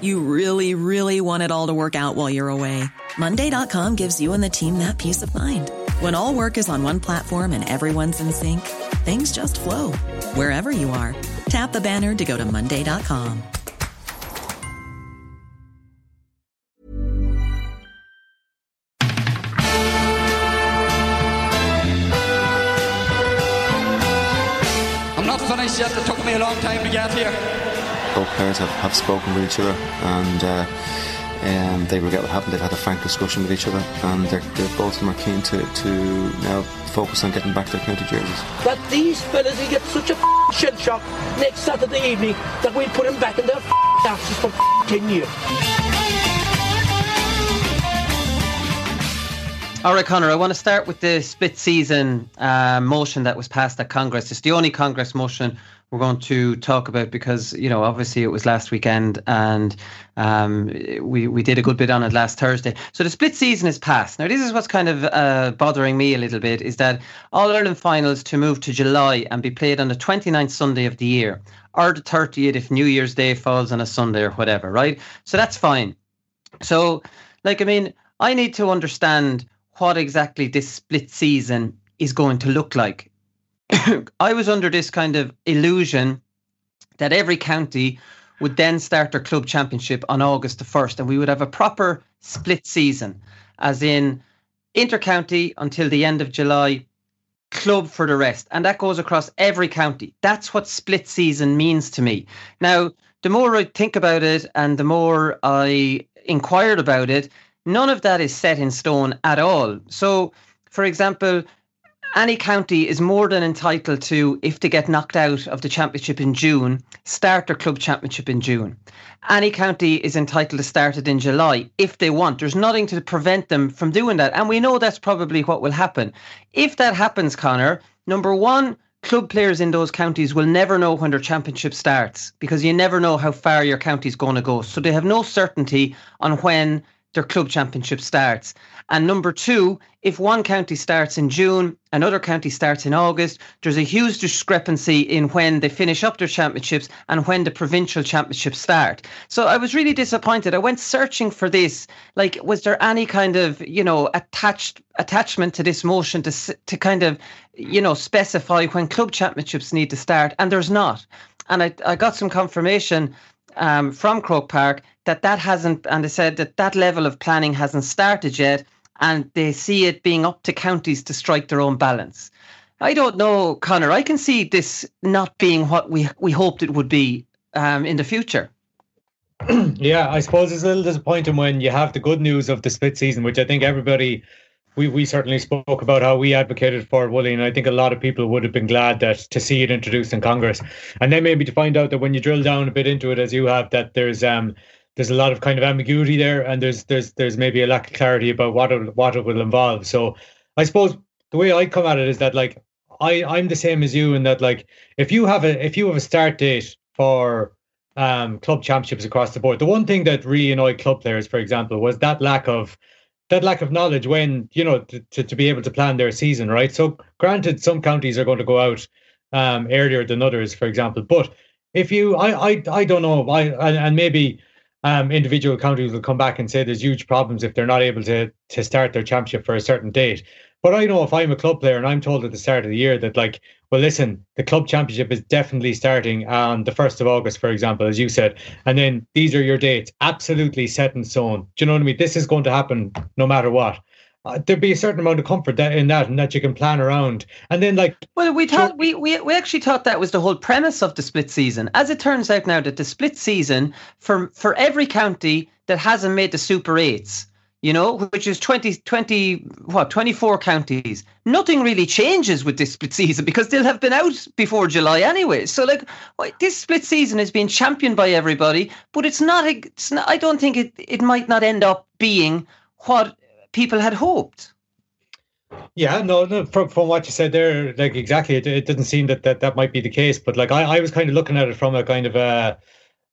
You really, really want it all to work out while you're away. Monday.com gives you and the team that peace of mind. When all work is on one platform and everyone's in sync, things just flow wherever you are. Tap the banner to go to Monday.com. I'm not finished yet. It took me a long time to get here. Both players have, have spoken with each other and uh, um, they regret what happened. They've had a frank discussion with each other and they're, they're both of them are keen to, to now focus on getting back their county jerseys. that these fellas will get such a f***ing shell shock next Saturday evening that we'll put them back in their f***ing asses for f***ing 10 years. All right, Connor, I want to start with the split season uh, motion that was passed at Congress. It's the only Congress motion we're going to talk about because, you know, obviously it was last weekend and um, we, we did a good bit on it last Thursday. So the split season is past. Now, this is what's kind of uh, bothering me a little bit is that All Ireland finals to move to July and be played on the 29th Sunday of the year or the 30th if New Year's Day falls on a Sunday or whatever, right? So that's fine. So, like, I mean, I need to understand what exactly this split season is going to look like. I was under this kind of illusion that every county would then start their club championship on August the 1st and we would have a proper split season, as in intercounty until the end of July, club for the rest. And that goes across every county. That's what split season means to me. Now, the more I think about it and the more I inquired about it, none of that is set in stone at all. So, for example, any county is more than entitled to, if they get knocked out of the championship in June, start their club championship in June. Any county is entitled to start it in July if they want. There's nothing to prevent them from doing that. And we know that's probably what will happen. If that happens, Connor, number one, club players in those counties will never know when their championship starts because you never know how far your county's going to go. So they have no certainty on when their club championship starts. And number two, if one county starts in June, another county starts in August, there's a huge discrepancy in when they finish up their championships and when the provincial championships start. So I was really disappointed. I went searching for this. Like, was there any kind of, you know, attached attachment to this motion to to kind of, you know, specify when club championships need to start? And there's not. And I, I got some confirmation um, from Croke Park that that hasn't, and they said that that level of planning hasn't started yet, and they see it being up to counties to strike their own balance. I don't know, Connor. I can see this not being what we we hoped it would be um, in the future. yeah, I suppose it's a little disappointing when you have the good news of the split season, which I think everybody we, we certainly spoke about how we advocated for Wooly, and I think a lot of people would have been glad that to see it introduced in Congress. And then maybe to find out that when you drill down a bit into it as you have, that there's um there's a lot of kind of ambiguity there and there's there's there's maybe a lack of clarity about what it, what it will involve. So I suppose the way I come at it is that like I I'm the same as you in that like if you have a if you have a start date for um, club championships across the board. The one thing that really annoyed club players, for example, was that lack of that lack of knowledge when you know to, to, to be able to plan their season, right? So, granted, some counties are going to go out um, earlier than others, for example. But if you, I, I, I don't know, I and, maybe um, individual counties will come back and say there's huge problems if they're not able to to start their championship for a certain date. But I know if I'm a club player and I'm told at the start of the year that, like, well, listen, the club championship is definitely starting on the 1st of August, for example, as you said. And then these are your dates, absolutely set in stone. Do you know what I mean? This is going to happen no matter what. Uh, there'd be a certain amount of comfort that, in that and that you can plan around. And then, like, well, we thought we, we we actually thought that was the whole premise of the split season. As it turns out now, that the split season for for every county that hasn't made the Super Eights you know, which is 20, 20, what, 24 counties. Nothing really changes with this split season because they'll have been out before July anyway. So, like, this split season is being championed by everybody, but it's not, it's not, I don't think it, it might not end up being what people had hoped. Yeah, no, no. From, from what you said there, like exactly, it, it didn't seem that, that that might be the case. But like, I, I was kind of looking at it from a kind of a,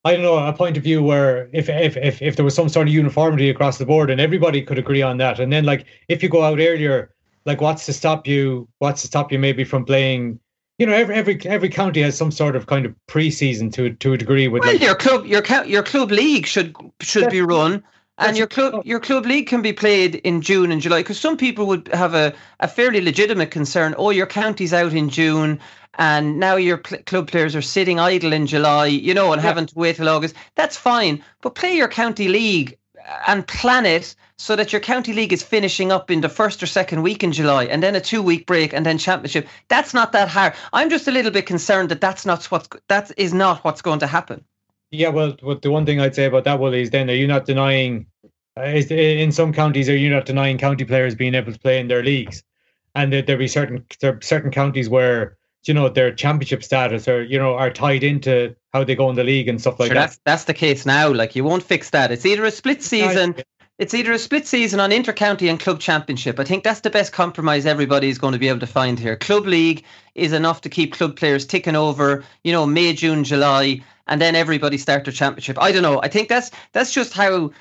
I don't know, a point of view where if, if if if there was some sort of uniformity across the board and everybody could agree on that, and then like if you go out earlier, like what's to stop you? What's to stop you maybe from playing? You know, every every every county has some sort of kind of preseason to to a degree. With well, like, your club your your club league should should be run and your club your club league can be played in June and July because some people would have a, a fairly legitimate concern. Oh, your county's out in June and now your cl- club players are sitting idle in July, you know, and yeah. having to wait till August. That's fine, but play your county league uh, and plan it so that your county league is finishing up in the first or second week in July, and then a two-week break, and then championship. That's not that hard. I'm just a little bit concerned that that's not what's that is not what's going to happen. Yeah, well, what the one thing I'd say about that, Willie, is then are you not denying? Uh, is in some counties are you not denying county players being able to play in their leagues? And there there be certain there certain counties where you know their championship status or you know are tied into how they go in the league and stuff like sure, that. That's that's the case now. Like you won't fix that. It's either a split season. It's either a split season on intercounty and club championship. I think that's the best compromise everybody is going to be able to find here. Club league is enough to keep club players ticking over, you know, May, June, July, and then everybody start their championship. I don't know. I think that's that's just how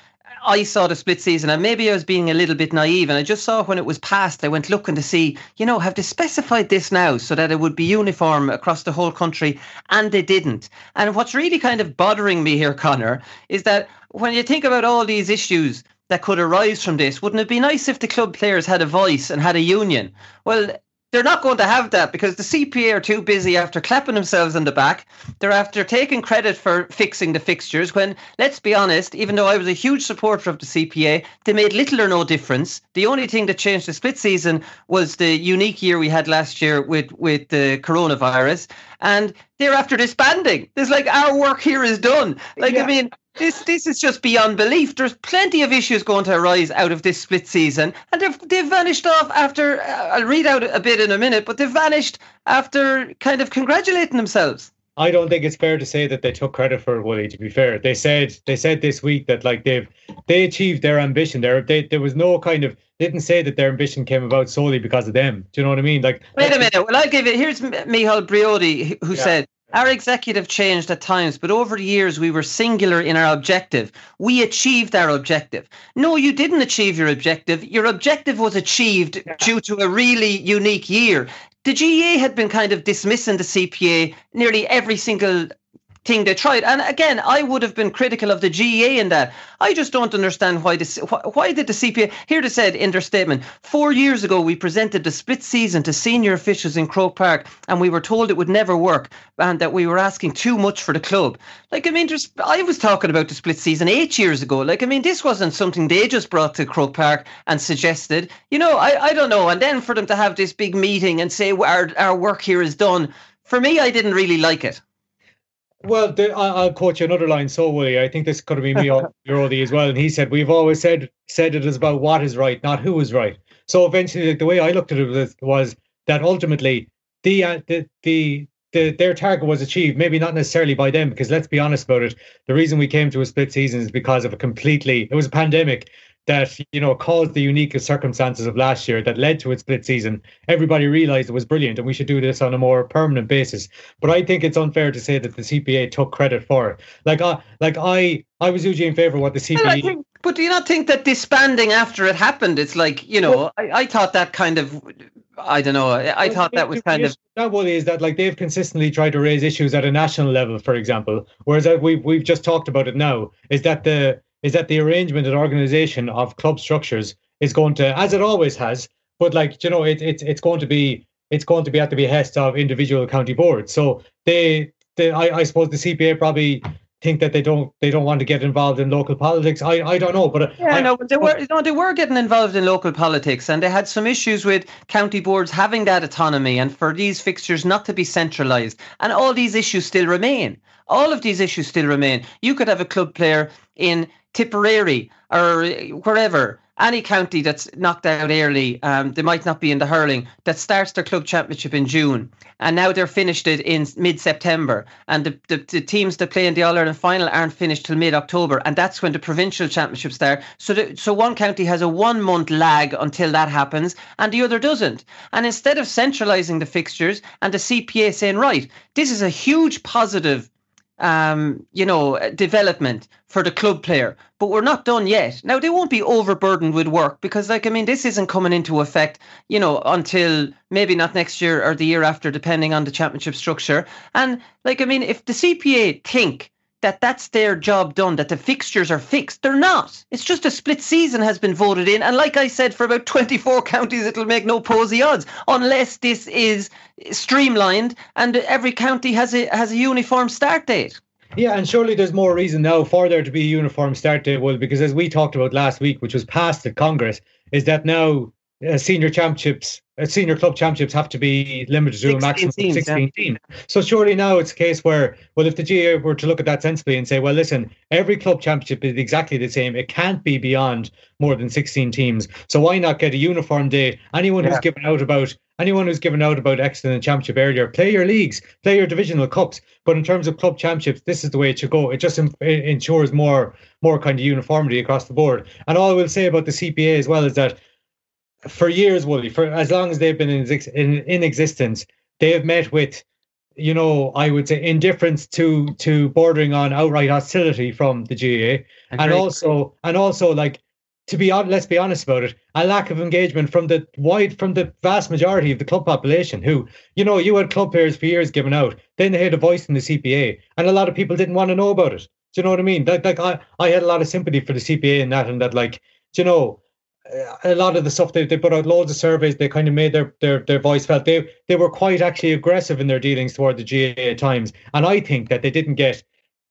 I saw the split season, and maybe I was being a little bit naive, and I just saw when it was passed, I went looking to see, you know, have they specified this now so that it would be uniform across the whole country? And they didn't. And what's really kind of bothering me here, Connor, is that when you think about all these issues that could arise from this, wouldn't it be nice if the club players had a voice and had a union? Well, they're not going to have that because the CPA are too busy after clapping themselves on the back. They're after taking credit for fixing the fixtures when, let's be honest, even though I was a huge supporter of the CPA, they made little or no difference. The only thing that changed the split season was the unique year we had last year with, with the coronavirus. And they're after disbanding. It's like our work here is done. Like, yeah. I mean, this this is just beyond belief. There's plenty of issues going to arise out of this split season, and they've they've vanished off after. Uh, I'll read out a bit in a minute, but they've vanished after kind of congratulating themselves. I don't think it's fair to say that they took credit for it, Willie. To be fair, they said they said this week that like they've they achieved their ambition. There, they, there was no kind of didn't say that their ambition came about solely because of them. Do you know what I mean? Like, wait a minute. Well, I'll give it. Here's Micheál Briody who yeah. said our executive changed at times, but over the years we were singular in our objective. We achieved our objective. No, you didn't achieve your objective. Your objective was achieved yeah. due to a really unique year. The GAA had been kind of dismissing the CPA nearly every single thing they tried. And again, I would have been critical of the GAA in that. I just don't understand why this. Why did the CPA? Here they said in their statement: four years ago, we presented the split season to senior officials in Croke Park, and we were told it would never work, and that we were asking too much for the club. Like, I mean, just I was talking about the split season eight years ago. Like, I mean, this wasn't something they just brought to Croke Park and suggested. You know, I I don't know. And then for them to have this big meeting and say our our work here is done. For me, I didn't really like it. Well, the, I'll quote you another line. So, Willie, I think this could have been me, Briody, as well. And he said, "We've always said said it is about what is right, not who is right." So, eventually, the way I looked at it was, was that ultimately the, uh, the the the their target was achieved. Maybe not necessarily by them, because let's be honest about it. The reason we came to a split season is because of a completely it was a pandemic that you know caused the unique circumstances of last year that led to its split season everybody realized it was brilliant and we should do this on a more permanent basis but i think it's unfair to say that the cpa took credit for it like i like i i was usually in favor of what the cpa think, but do you not think that disbanding after it happened it's like you know well, I, I thought that kind of I don't know. I, I thought that was kind of that one is that like they've consistently tried to raise issues at a national level, for example. Whereas uh, we've we've just talked about it now, is that the is that the arrangement and organization of club structures is going to, as it always has, but like you know, it, it's it's going to be it's going to be at the behest of individual county boards. So they, they I, I suppose the CPA probably think that they don't they don't want to get involved in local politics. I, I don't know, but yeah, I, no, they were no, they were getting involved in local politics, and they had some issues with county boards having that autonomy, and for these fixtures not to be centralised, and all these issues still remain. All of these issues still remain. You could have a club player in Tipperary or wherever any county that's knocked out early, um, they might not be in the hurling, that starts their club championship in June. And now they're finished it in mid September. And the, the, the, teams that play in the All Ireland final aren't finished till mid October. And that's when the provincial championships start. So, the, so one county has a one month lag until that happens, and the other doesn't. And instead of centralising the fixtures and the CPA saying, right, this is a huge positive um, you know, development for the club player. But we're not done yet. Now they won't be overburdened with work because, like, I mean, this isn't coming into effect, you know, until maybe not next year or the year after, depending on the championship structure. And like, I mean, if the CPA think that that's their job done, that the fixtures are fixed. They're not. It's just a split season has been voted in. And like I said, for about 24 counties, it'll make no posy odds unless this is streamlined and every county has a, has a uniform start date. Yeah, and surely there's more reason now for there to be a uniform start date, well, because as we talked about last week, which was passed at Congress, is that now uh, senior championships, uh, senior club championships have to be limited to a maximum teams, of 16 yeah. teams. So surely now it's a case where, well, if the GAA were to look at that sensibly and say, well, listen, every club championship is exactly the same. It can't be beyond more than 16 teams. So why not get a uniform day? Anyone yeah. who's given out about anyone who's given out about excellent championship earlier, play your leagues, play your divisional cups. But in terms of club championships, this is the way it should go. It just it ensures more more kind of uniformity across the board. And all I will say about the CPA as well is that for years, Wooly, for as long as they've been in, in, in existence, they have met with, you know, I would say indifference to to bordering on outright hostility from the GAA, and also and also like to be on, let's be honest about it, a lack of engagement from the wide from the vast majority of the club population. Who, you know, you had club players for years giving out, then they had a voice in the CPA, and a lot of people didn't want to know about it. Do you know what I mean? Like, like I, I had a lot of sympathy for the CPA in that, and that, like, you know, a lot of the stuff they, they put out loads of surveys they kind of made their, their their voice felt they they were quite actually aggressive in their dealings toward the GAA at times and I think that they didn't get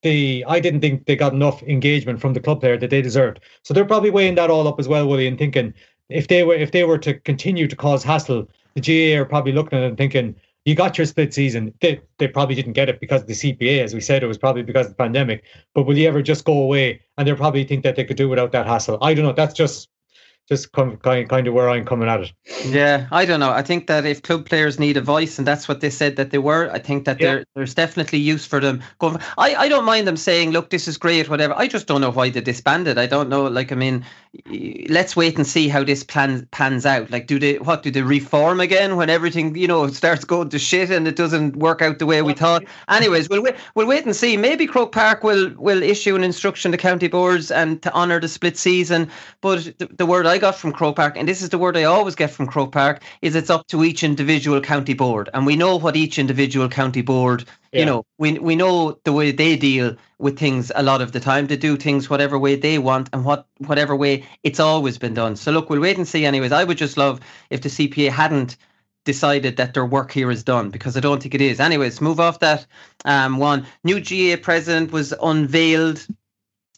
the I didn't think they got enough engagement from the club player that they deserved so they're probably weighing that all up as well Willie and thinking if they were if they were to continue to cause hassle the GAA are probably looking at it and thinking you got your split season. They, they probably didn't get it because of the CPA, as we said, it was probably because of the pandemic. But will you ever just go away? And they probably think that they could do without that hassle. I don't know. That's just just kind kind of where I'm coming at it. Yeah, I don't know. I think that if club players need a voice, and that's what they said that they were, I think that yeah. there's definitely use for them. Going, I I don't mind them saying, look, this is great, whatever. I just don't know why they disbanded. I don't know. Like, I mean, let's wait and see how this plan pans out. Like, do they what do they reform again when everything you know starts going to shit and it doesn't work out the way we thought? Anyways, we'll wait. We'll wait and see. Maybe Croke Park will will issue an instruction to county boards and to honour the split season. But the, the word I got from Croke Park, and this is the word I always get from Croke Park, is it's up to each individual county board. And we know what each individual county board, yeah. you know, we we know the way they deal with things a lot of the time. They do things whatever way they want and what whatever way it's always been done. So look, we'll wait and see anyways. I would just love if the CPA hadn't decided that their work here is done because I don't think it is. Anyways, move off that um, one. New GAA president was unveiled.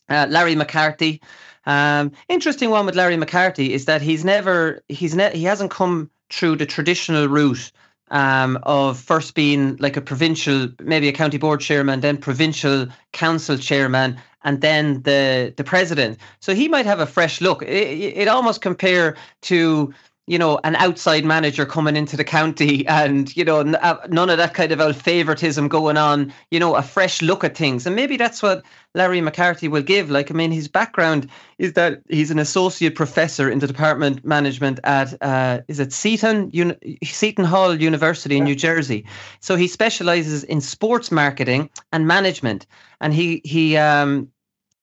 Uh, Larry McCarthy. Um, interesting one with Larry McCarthy is that he's never he's ne- he hasn't come through the traditional route um, of first being like a provincial, maybe a county board chairman, then provincial council chairman, and then the the president. So he might have a fresh look. It, it almost compare to you know, an outside manager coming into the county and, you know, n- uh, none of that kind of old favoritism going on, you know, a fresh look at things. And maybe that's what Larry McCarthy will give. Like, I mean, his background is that he's an associate professor in the department management at, uh, is it Seton, Uni- Seton Hall University in New Jersey. So he specializes in sports marketing and management. And he, he, um,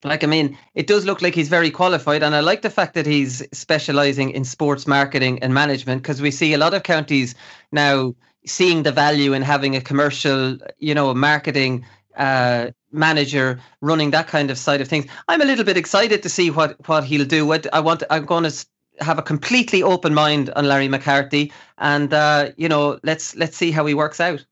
like I mean, it does look like he's very qualified, and I like the fact that he's specialising in sports marketing and management because we see a lot of counties now seeing the value in having a commercial, you know, marketing uh, manager running that kind of side of things. I'm a little bit excited to see what what he'll do. What I want, I'm going to have a completely open mind on Larry McCarthy, and uh, you know, let's let's see how he works out.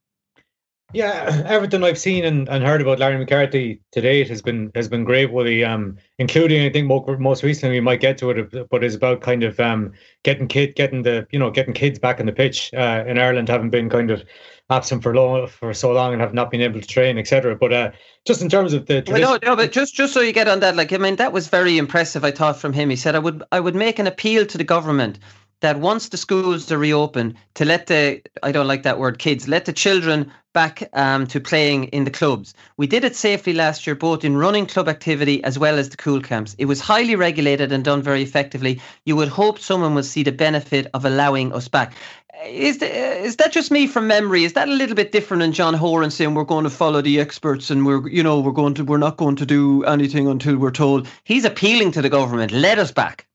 Yeah, everything I've seen and, and heard about Larry McCarthy to date has been has been great. Wooly, um, including I think most recently we might get to it, but it's about kind of um getting kid getting the you know getting kids back in the pitch uh, in Ireland, having been kind of absent for long for so long and have not been able to train, etc. But uh, just in terms of the well, no, no, but just just so you get on that, like I mean, that was very impressive. I thought from him, he said, "I would I would make an appeal to the government." That once the schools are reopened, to let the I don't like that word kids let the children back um, to playing in the clubs. We did it safely last year, both in running club activity as well as the Cúl Camps. It was highly regulated and done very effectively. You would hope someone will see the benefit of allowing us back. Is, the, is that just me from memory? Is that a little bit different than John Horan saying we're going to follow the experts and we're you know we're going to we're not going to do anything until we're told? He's appealing to the government. Let us back.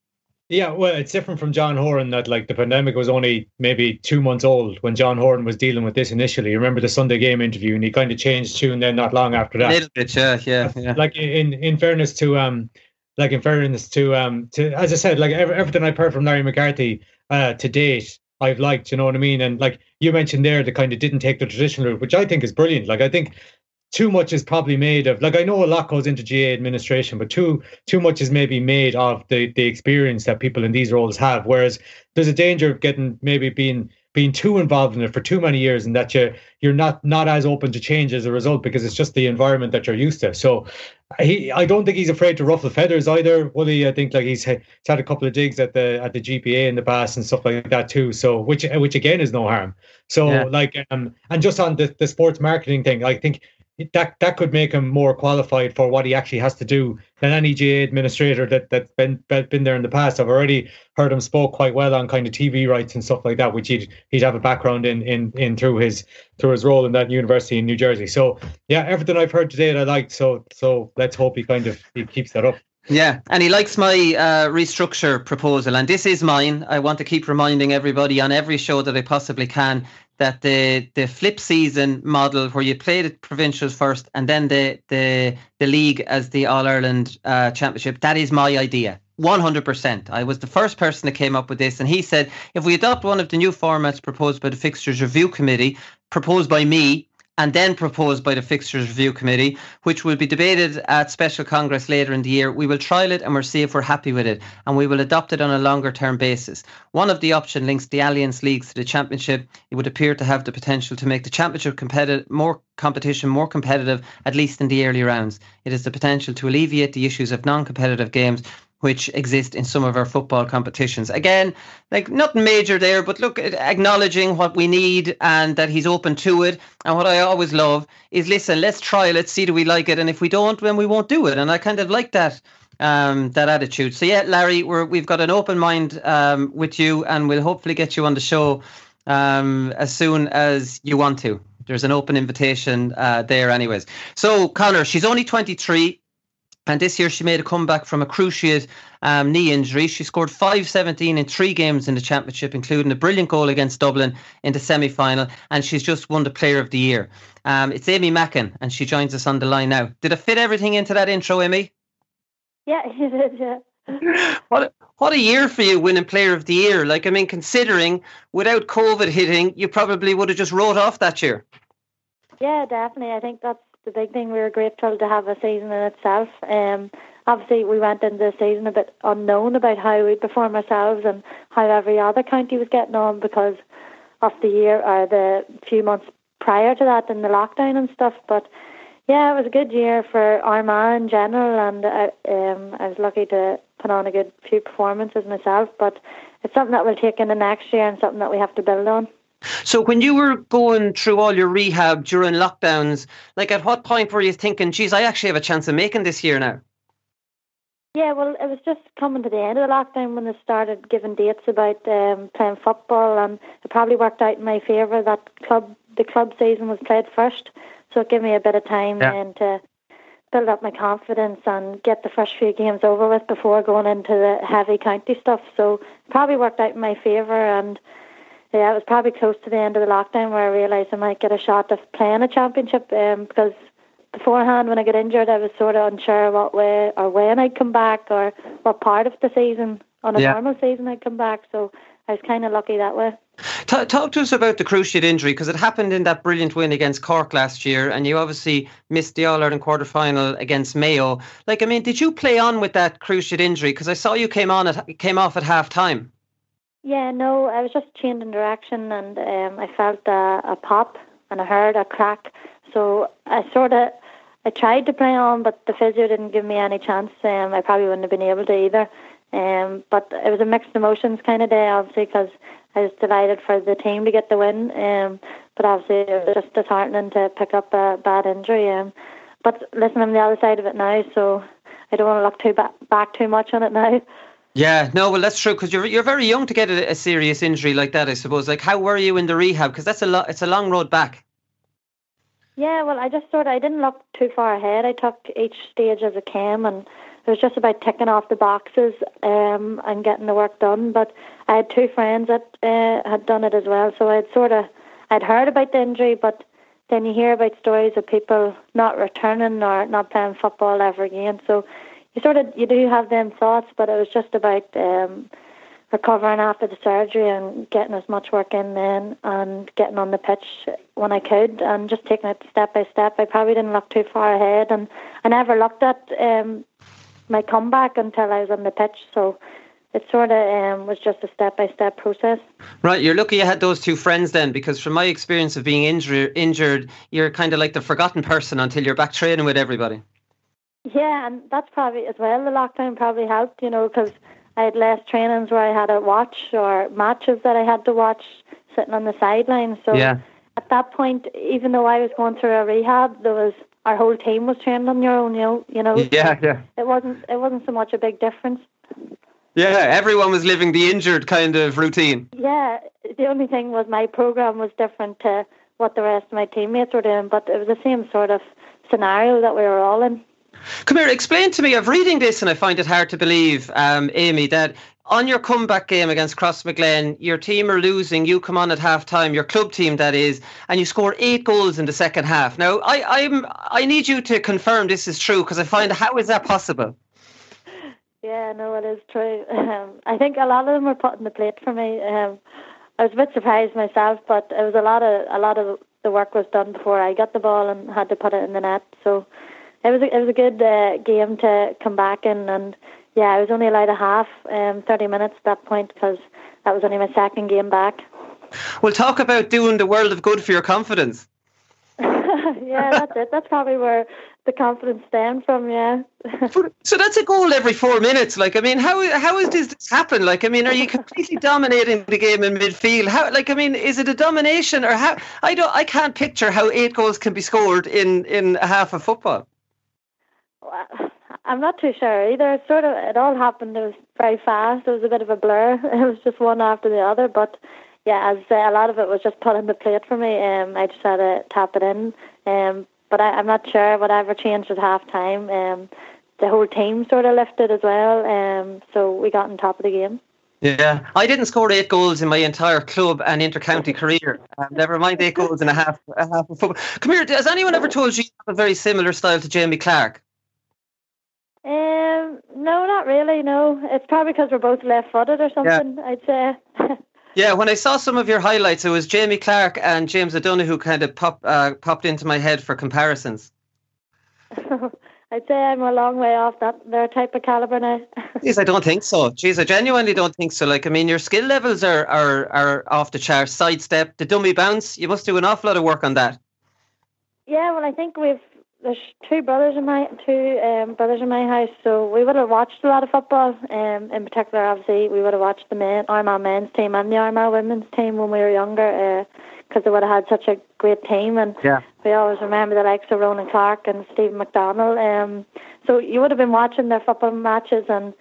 Yeah, well, it's different from John Horan that like the pandemic was only maybe two months old when John Horan was dealing with this initially. You remember the Sunday game interview, and he kind of changed tune then not long after that. A little bit, yeah, yeah, yeah. Like in in fairness to um, like in fairness to um, to as I said, like everything I've heard from Larry McCarthy uh to date, I've liked. You know what I mean? And like you mentioned there, the kind of didn't take the traditional route, which I think is brilliant. Like I think too much is probably made of like I know a lot goes into GAA administration, but too too much is maybe made of the the experience that people in these roles have. Whereas there's a danger of getting maybe being being too involved in it for too many years and that you you're not not as open to change as a result because it's just the environment that you're used to. So he I don't think he's afraid to ruffle feathers either. Wooly, I think like he's, he's had a couple of digs at the at the GPA in the past and stuff like that too. So which which again is no harm. So yeah. like um and just on the, the sports marketing thing, I think that that could make him more qualified for what he actually has to do than any GAA administrator that that's been been there in the past. I've already heard him spoke quite well on kind of TV rights and stuff like that, which he'd he'd have a background in in in through his through his role in that university in New Jersey. So yeah, everything I've heard today I liked. So so let's hope he kind of he keeps that up. Yeah, and he likes my uh, restructure proposal, and this is mine. I want to keep reminding everybody on every show that I possibly can that the the flip season model, where you play the provincials first and then the the the league as the All Ireland uh, Championship, that is my idea. 100%. I was the first person that came up with this, and he said if we adopt one of the new formats proposed by the Fixtures Review Committee, proposed by me, and then proposed by the Fixtures Review Committee, which will be debated at Special Congress later in the year. We will trial it and we'll see if we're happy with it, and we will adopt it on a longer term basis. One of the option links the Allianz Leagues to the Championship. It would appear to have the potential to make the Championship competitive, more competition more competitive, at least in the early rounds. It has the potential to alleviate the issues of non competitive games which exist in some of our football competitions. Again, like nothing major there, but look, acknowledging what we need and that he's open to it. And what I always love is listen, let's try, let's see do we like it, and if we don't, then we won't do it. And I kind of like that um, that attitude. So yeah, Larry, we're, we've got an open mind um, with you, and we'll hopefully get you on the show um, as soon as you want to. There's an open invitation uh, there, anyways. So Connor, she's only 23. And this year she made a comeback from a cruciate um, knee injury. She scored 5-17 in three games in the championship, including a brilliant goal against Dublin in the semi-final. And she's just won the Player of the Year. Um, it's Aimee Mackin, and she joins us on the line now. Did I fit everything into that intro, Aimee? Yeah, you did. Yeah. what what a year for you winning Player of the Year! Like I mean, considering without COVID hitting, you probably would have just wrote off that year. Yeah, definitely. I think that's the big thing. We were grateful to have a season in itself. Um, obviously, we went into the season a bit unknown about how we'd perform ourselves and how every other county was getting on because of the year or the few months prior to that in the lockdown and stuff. But yeah, it was a good year for Armagh in general, and I, uh, um, I was lucky to put on a good few performances myself. But it's something that we'll take in the next year and something that we have to build on. So when you were going through all your rehab during lockdowns, like at what point were you thinking, geez, I actually have a chance of making this year now? Yeah, well, it was just coming to the end of the lockdown when they started giving dates about um, playing football, and it probably worked out in my favour that club the club season was played first, so it gave me a bit of time yeah. then to build up my confidence and get the first few games over with before going into the heavy county stuff. So it probably worked out in my favour, and yeah, it was probably close to the end of the lockdown where I realised I might get a shot of playing a championship um, because beforehand when I got injured I was sort of unsure what way or when I'd come back or what part of the season On a Yeah. normal season, I'd come back. So I was kind of lucky that way. Ta talk to us about the cruciate injury because it happened in that brilliant win against Cork last year, and you obviously missed the All Ireland quarter final against Mayo. Like, I mean, did you play on with that cruciate injury? Because I saw you came on at came off at half time. Yeah, no, I was just changing direction and um, I felt a, a pop and I heard a crack. So I sort of, I tried to play on, but the physio didn't give me any chance. Um, I probably wouldn't have been able to either. Um, but it was a mixed emotions kind of day, obviously, because I was delighted for the team to get the win. Um, but obviously, it was just disheartening to pick up a bad injury. Um, but listen, I'm the other side of it now, so I don't want to look too ba- back too much on it now. Yeah, no, well, that's true because you're you're very young to get a, a serious injury like that. I suppose. Like, how were you in the rehab? Because that's a lot. It's a long road back. Yeah, well, I just sort of I didn't look too far ahead. I took each stage as it came, and it was just about ticking off the boxes um, and getting the work done. But I had two friends that uh, had done it as well, so I'd sort of I'd heard about the injury, but then you hear about stories of people not returning or not playing football ever again. So you sort of you do have them thoughts, but it was just about um, recovering after the surgery and getting as much work in then and getting on the pitch when I could and just taking it step by step. I probably didn't look too far ahead and I never looked at um, my comeback until I was on the pitch. So it sort of um, was just a step by step process. Right, you're lucky you had those two friends then, because from my experience of being injured, injured, you're kind of like the forgotten person until you're back training with everybody. Yeah, and that's probably as well. The lockdown probably helped, you know, because I had less trainings where I had to watch or matches that I had to watch sitting on the sideline. So Yeah. at that point, even though I was going through a rehab, there was our whole team was training on their own. You know, you know. Yeah, yeah. It wasn't. It wasn't so much a big difference. Yeah, everyone was living the injured kind of routine. Yeah, the only thing was my program was different to what the rest of my teammates were doing, but it was the same sort of scenario that we were all in. Come here, explain to me. I'm reading this and I find it hard to believe, um, Aimee, that on your comeback game against Crossmaglen, your team are losing. You come on at half time, your club team that is, and you score eight goals in the second half. Now, I, I'm I need you to confirm this is true because I find how is that possible? Yeah, no, it is true. Um, I think a lot of them were putting the plate for me. Um, I was a bit surprised myself, but it was a lot of a lot of the work was done before I got the ball and had to put it in the net. So it was a, it was a good uh, game to come back in, and yeah, I was only allowed a half, um, thirty minutes at that point because that was only my second game back. We'll talk about doing the world of good for your confidence. yeah, that's it. That's probably where the confidence stemmed from. Yeah. So that's a goal every four minutes. Like, I mean, how how is this happen? Like, I mean, are you completely dominating the game in midfield? How, like, I mean, is it a domination or how? I don't, I can't picture how eight goals can be scored in in a half of football. I'm not too sure either. It sort of it all happened. It was very fast. It was a bit of a blur. It was just one after the other. But yeah, as uh, a lot of it was just put on the plate for me. Um, I just had to tap it in. Um, but I, I'm not sure whatever changed at half time. Um, the whole team sort of lifted as well. Um, so we got on top of the game. Yeah, I didn't score eight goals in my entire club and intercounty career. Um, never mind eight goals in a half a half of football. Come here, has anyone ever told you you have a very similar style to Jamie Clarke? Um, no, not really. No, it's probably because we're both left-footed or something. I'd say. Yeah, when I saw some of your highlights, it was Jamie Clarke and James O'Donoghue who kind of pop, uh, popped into my head for comparisons. I'd say I'm a long way off that their type of caliber now. Jeez, I don't think so. Jeez, I genuinely don't think so. Like, I mean, your skill levels are, are, are off the charts. Sidestep, the dummy bounce, you must do an awful lot of work on that. Yeah, well, I think we've there's two brothers in my two um, brothers in my house, so we would have watched a lot of football. Um, in particular, obviously, we would have watched the men Armagh men's team and the Armagh women's team when we were younger, because they would have had such a great team, and Yeah. we always remember the likes of Ronan Clarke and Stephen McDonnell. Um, so you would have been watching their football matches, and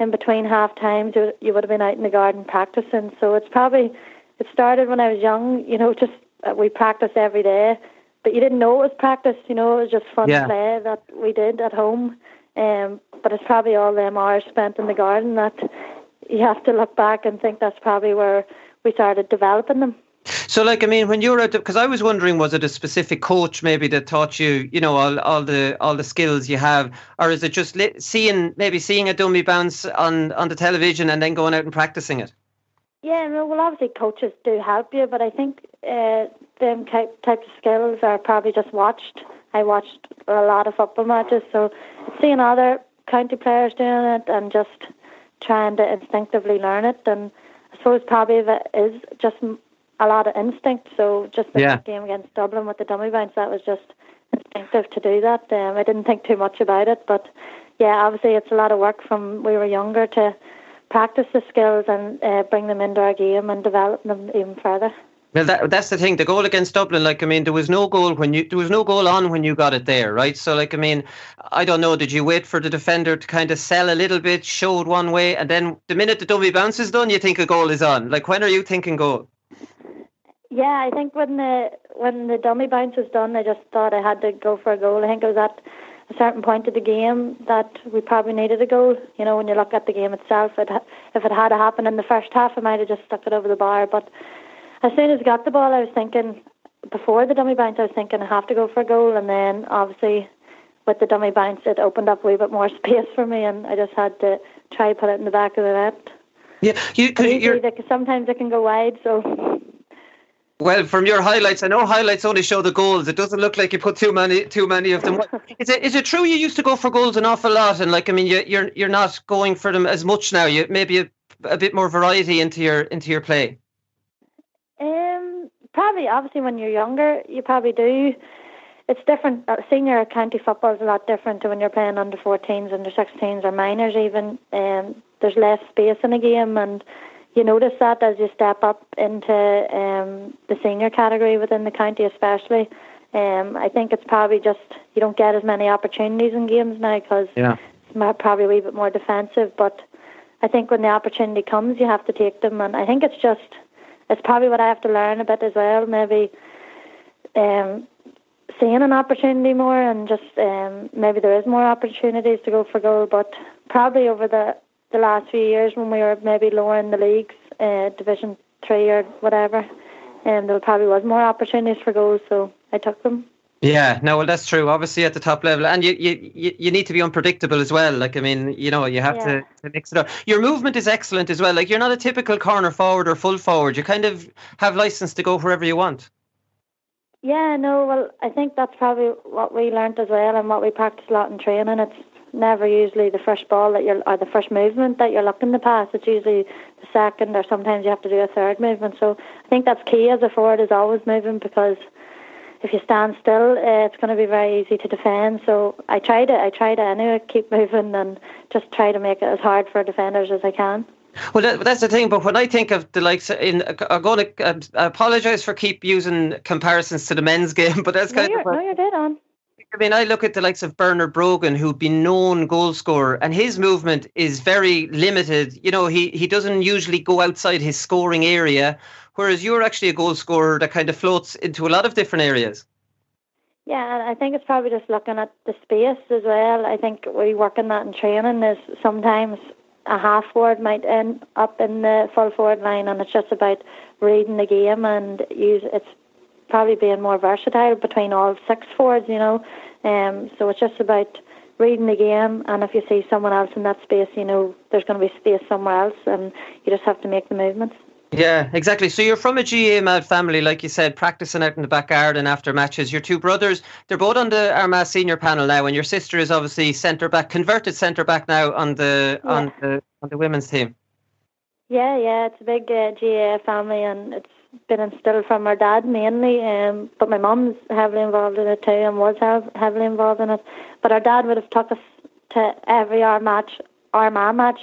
in between half times, you, you would have been out in the garden practicing. So it's probably it started when I was young. You know, just uh, we practiced every day, but you didn't know it was practice. You know, it was just fun Yeah. play that we did at home. Um, but it's probably all them hours spent in the garden that you have to look back and think that's probably where we started developing them. So like, I mean, when you were out, because I was wondering, was it a specific coach maybe that taught you, you know, all, all the all the skills you have, or is it just li- seeing maybe seeing a dummy bounce on on the television and then going out and practicing it? Yeah, no, well, obviously coaches do help you, but I think uh, them type, types of skills are probably just watched. I watched a lot of football matches, so seeing other county players doing it and just trying to instinctively learn it, and I suppose probably that is just a lot of instinct. So just the Yeah. game against Dublin with the dummy bounce, that was just instinctive to do that. Um, I didn't think too much about it, but yeah, obviously it's a lot of work from we were younger to practice the skills and uh, bring them into our game and develop them even further. Well, that, that's the thing. The goal against Dublin, like I mean, there was no goal when you there was no goal on when you got it there, right? So, like I mean, I don't know. Did you wait for the defender to kind of sell a little bit, show it one way, and then the minute the dummy bounce is done, you think a goal is on? Like when are you thinking goal? Yeah, I think when the when the dummy bounce was done, I just thought I had to go for a goal. I think it was at a certain point of the game that we probably needed a goal. You know, when you look at the game itself, it, if it had happened in the first half, I might have just stuck it over the bar. But as soon as I got the ball, I was thinking before the dummy bounce, I was thinking I have to go for a goal, and then obviously with the dummy bounce, it opened up a wee bit more space for me, and I just had to try put it in the back of the net. Yeah, you because sometimes it can go wide, so well from your highlights. I know highlights only show the goals. It doesn't look like you put too many too many of them. Is it is it true you used to go for goals an awful lot, and like I mean, you, you're you're not going for them as much now. You maybe a, a bit more variety into your into your play. Um, probably, obviously, when you're younger, you probably do. It's different. Uh, senior county football is a lot different to when you're playing under 14s, under 16s, or minors. Even um, there's less space in a game, and you notice that as you step up into um, the senior category within the county, especially. Um, I think it's probably just you don't get as many opportunities in games now because Yeah. it's probably a wee bit more defensive. But I think when the opportunity comes, you have to take them, and I think it's just it's probably what I have to learn a bit as well. Maybe um, seeing an opportunity more, and just um, maybe there is more opportunities to go for goal. But probably over the the last few years, when we were maybe lower in the leagues, uh, Division Three or whatever, um, there probably was more opportunities for goals, so I took them. Yeah, no, well, that's true. Obviously, at the top level, and you, you, you, you need to be unpredictable as well. Like, I mean, you know, you have Yeah. to, to mix it up. Your movement is excellent as well. Like, you're not a typical corner forward or full forward. You kind of have license to go wherever you want. Yeah, no, well, I think that's probably what we learnt as well, and what we practice a lot in training. It's never usually the first ball that you're, or the first movement that you're looking to pass. It's usually the second, or sometimes you have to do a third movement. So I think that's key as a forward is always moving because if you stand still, uh, it's going to be very easy to defend. So I try to, I try to anyway keep moving and just try to make it as hard for defenders as I can. Well, that, that's the thing. But when I think of the likes, in I'm going to uh, apologise for keep using comparisons to the men's game, but that's No, kind of. no, you're dead on. I mean, I look at the likes of Bernard Brogan, who'd been known goal scorer, and his movement is very limited. You know, he, he doesn't usually go outside his scoring area, whereas you're actually a goal scorer that kind of floats into a lot of different areas. Yeah, I think it's probably just looking at the space as well. I think we work on that in training is sometimes a half forward might end up in the full forward line and it's just about reading the game and use it's probably being more versatile between all six forwards, you know. Um so it's just about reading the game and if you see someone else in that space, you know, there's gonna be space somewhere else and you just have to make the movements. Yeah, exactly. So you're from a GAA Mad family, like you said, practicing out in the back garden after matches. Your two brothers, they're both on the Armagh senior panel now, and your sister is obviously centre back, converted centre back now on the on the on the women's team. Yeah, yeah, it's a big uh, GAA family, and it's been instilled from our dad mainly. Um, but my mum's heavily involved in it too, and was hev- heavily involved in it. But our dad would have took us to every our match, Armagh match,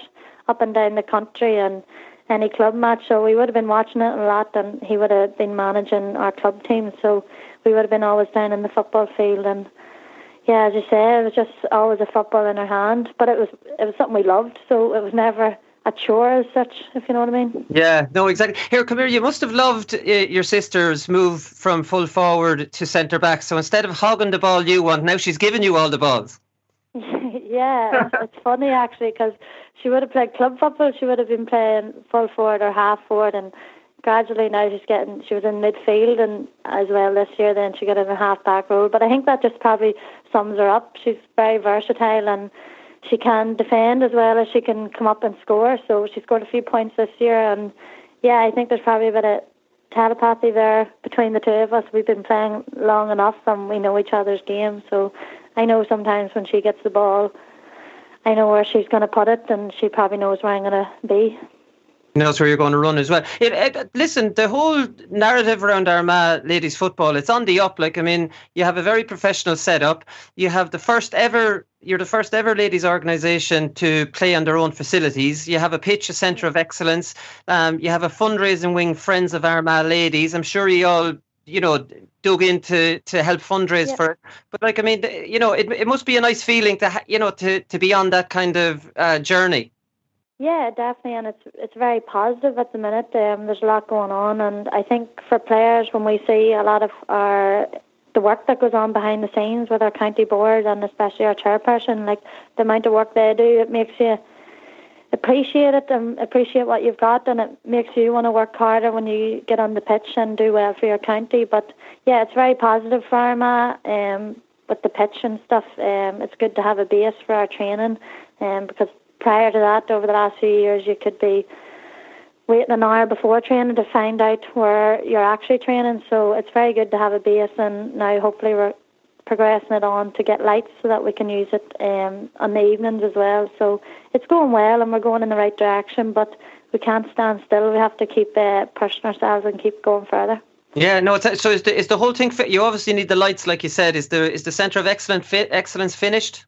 up and down the country, and any club match. So we would have been watching it a lot, and he would have been managing our club team. So we would have been always down in the football field, and yeah, as you say, it was just always a football in our hand. But it was it was something we loved, so it was never a chore as such, if you know what I mean. Yeah, no, exactly. Here, come here. You must have loved uh, your sister's move from full forward to centre back. So instead of hogging the ball you want, now she's giving you all the balls. yeah, it's, it's funny actually because she would have played club football. She would have been playing full forward or half forward, and gradually now she's getting. She was in midfield and as well this year. Then she got in a half back role. But I think that just probably sums her up. She's very versatile and she can defend as well as she can come up and score. So she scored a few points this year, and yeah, I think there's probably a bit of telepathy there between the two of us. We've been playing long enough, and we know each other's game. So I know sometimes when she gets the ball, I know where she's going to put it, and she probably knows where I'm going to be knows where you're going to run as well. It, it, listen, the whole narrative around Armagh ladies football, it's on the up. Like, I mean, you have a very professional setup. You have the first ever, you're the first ever ladies organisation to play on their own facilities. You have a pitch, a centre of excellence. Um, you have a fundraising wing, Friends of Armagh Ladies. I'm sure you all you know dug into to help fundraise yeah. for it but like i mean you know it, it must be a nice feeling to ha- you know to to be on that kind of uh, journey yeah, definitely, and it's it's very positive at the minute. Um, there's a lot going on, and I think for players, when we see a lot of our the work that goes on behind the scenes with our county board and especially our chairperson, like the amount of work they do, it makes you appreciate it and appreciate what you've got, and it makes you want to work harder when you get on the pitch and do well for your county. But yeah, it's very positive for Armagh um, with the pitch and stuff. Um, it's good to have a base for our training, um, because prior to that, over the last few years, you could be waiting an hour before training to find out where you're actually training. So it's very good to have a base, and now hopefully we're progressing it on to get lights so that we can use it um, on the evenings as well. So it's going well, and we're going in the right direction, but we can't stand still. We have to keep uh, pushing ourselves and keep going further. Yeah, no. It's, so is the is the whole thing? Fit? You obviously need the lights, like you said. Is the is the centre of excellence fit, excellence finished?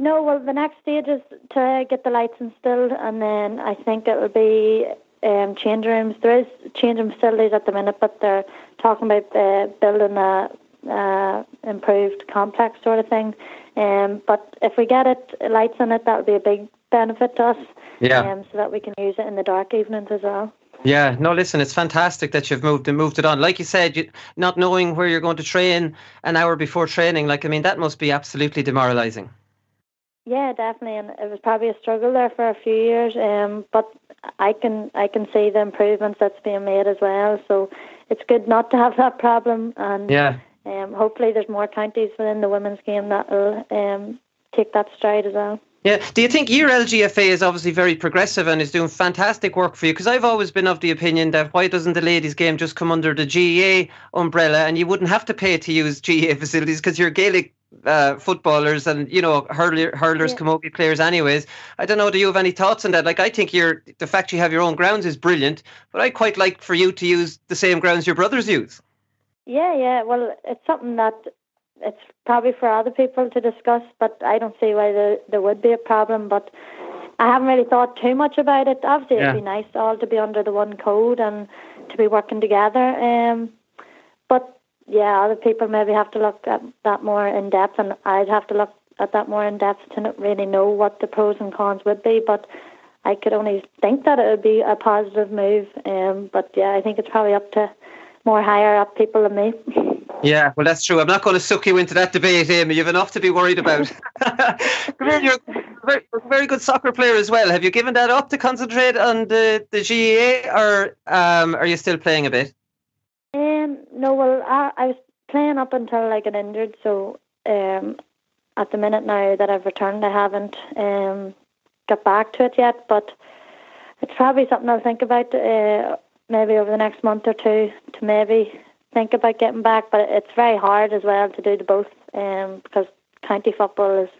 No, well, the next stage is to get the lights installed, and then I think it will be um, change rooms. There is changing facilities at the minute, but they're talking about uh, building a uh, improved complex sort of thing. Um, but if we get it lights in it, that would be a big benefit to us. Yeah. Um, so that we can use it in the dark evenings as well. Yeah, no, listen, it's fantastic that you've moved and moved it on. Like you said, you, not knowing where you're going to train an hour before training, like I mean, that must be absolutely demoralising. Yeah, definitely, and it was probably a struggle there for a few years. Um, but I can I can see the improvements that's being made as well. So it's good not to have that problem, and yeah, um, hopefully there's more counties within the women's game that will um take that stride as well. Yeah. Do you think your LGFA is obviously very progressive and is doing fantastic work for you? Because I've always been of the opinion that why doesn't the ladies' game just come under the GAA umbrella and you wouldn't have to pay to use GAA facilities because you're Gaelic uh, footballers and you know hurler, hurlers, yeah. camogie players. Anyways, I don't know. Do you have any thoughts on that? Like, I think you're the fact you have your own grounds is brilliant, but I quite like for you to use the same grounds your brothers use. Yeah, yeah. Well, it's something that it's probably for other people to discuss, but I don't see why there, there would be a problem. But I haven't really thought too much about it. Obviously, yeah. it'd be nice all to be under the one code and to be working together. Um, yeah, other people maybe have to look at that more in depth, and I'd have to look at that more in depth to not really know what the pros and cons would be. But I could only think that it would be a positive move. Um, but yeah, I think it's probably up to more higher up people than me. Yeah, well, that's true. I'm not going to suck you into that debate, Aimee. You've enough to be worried about. you're a very, very good soccer player as well. Have you given that up to concentrate on the, the GAA, or um, are you still playing a bit? Um, no, well, I, I was playing up until I got injured, so um, at the minute now that I've returned, I haven't um, got back to it yet, but it's probably something I'll think about uh, maybe over the next month or two to maybe think about getting back. But it's very hard as well to do the both um, because county football is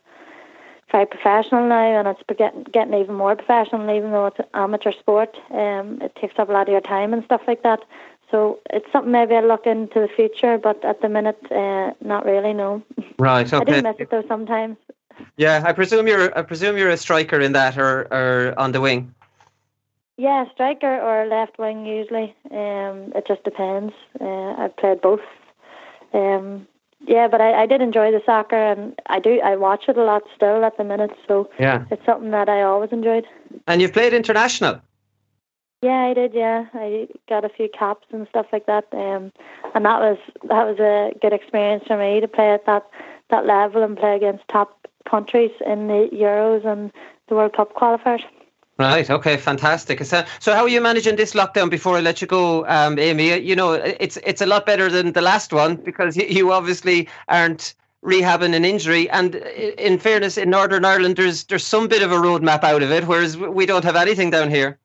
very professional now, and it's getting getting even more professional, even though it's an amateur sport. Um, it takes up a lot of your time and stuff like that. So it's something maybe I'll look into the future, but at the minute, uh, not really. No. Right. Okay. I do miss it though sometimes. Yeah, I presume you're. I presume you're a striker in that, or or on the wing. Yeah, striker or left wing usually. Um, it just depends. Uh, I've played both. Um, yeah, but I, I did enjoy the soccer, and I do. I watch it a lot still at the minute, so yeah, it's something that I always enjoyed. And you've played international. Yeah, I did. Yeah, I got a few caps and stuff like that. Um, and that was that was a good experience for me to play at that that level and play against top countries in the Euros and the World Cup qualifiers. Right. Okay. Fantastic. So, so how are you managing this lockdown? Before I let you go, um, Aimee, you know it's it's a lot better than the last one because you obviously aren't rehabbing an injury. And in fairness, in Northern Ireland, there's there's some bit of a roadmap out of it, whereas we don't have anything down here.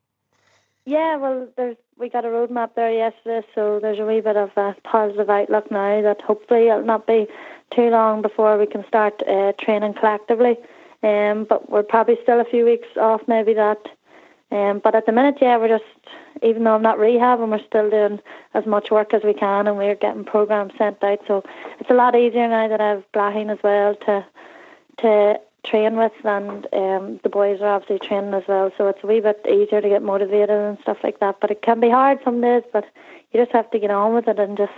Yeah, well, there's we got a roadmap there yesterday, so there's a wee bit of a positive outlook now that hopefully it'll not be too long before we can start uh, training collectively. Um, but we're probably still a few weeks off maybe that. Um, but at the minute, yeah, we're just even though I'm not rehabbing, we're still doing as much work as we can, and we're getting programs sent out. So it's a lot easier now that I have Blahin as well to to train with, and um, the boys are obviously training as well. So it's a wee bit easier to get motivated and stuff like that. But it can be hard some days, but you just have to get on with it and just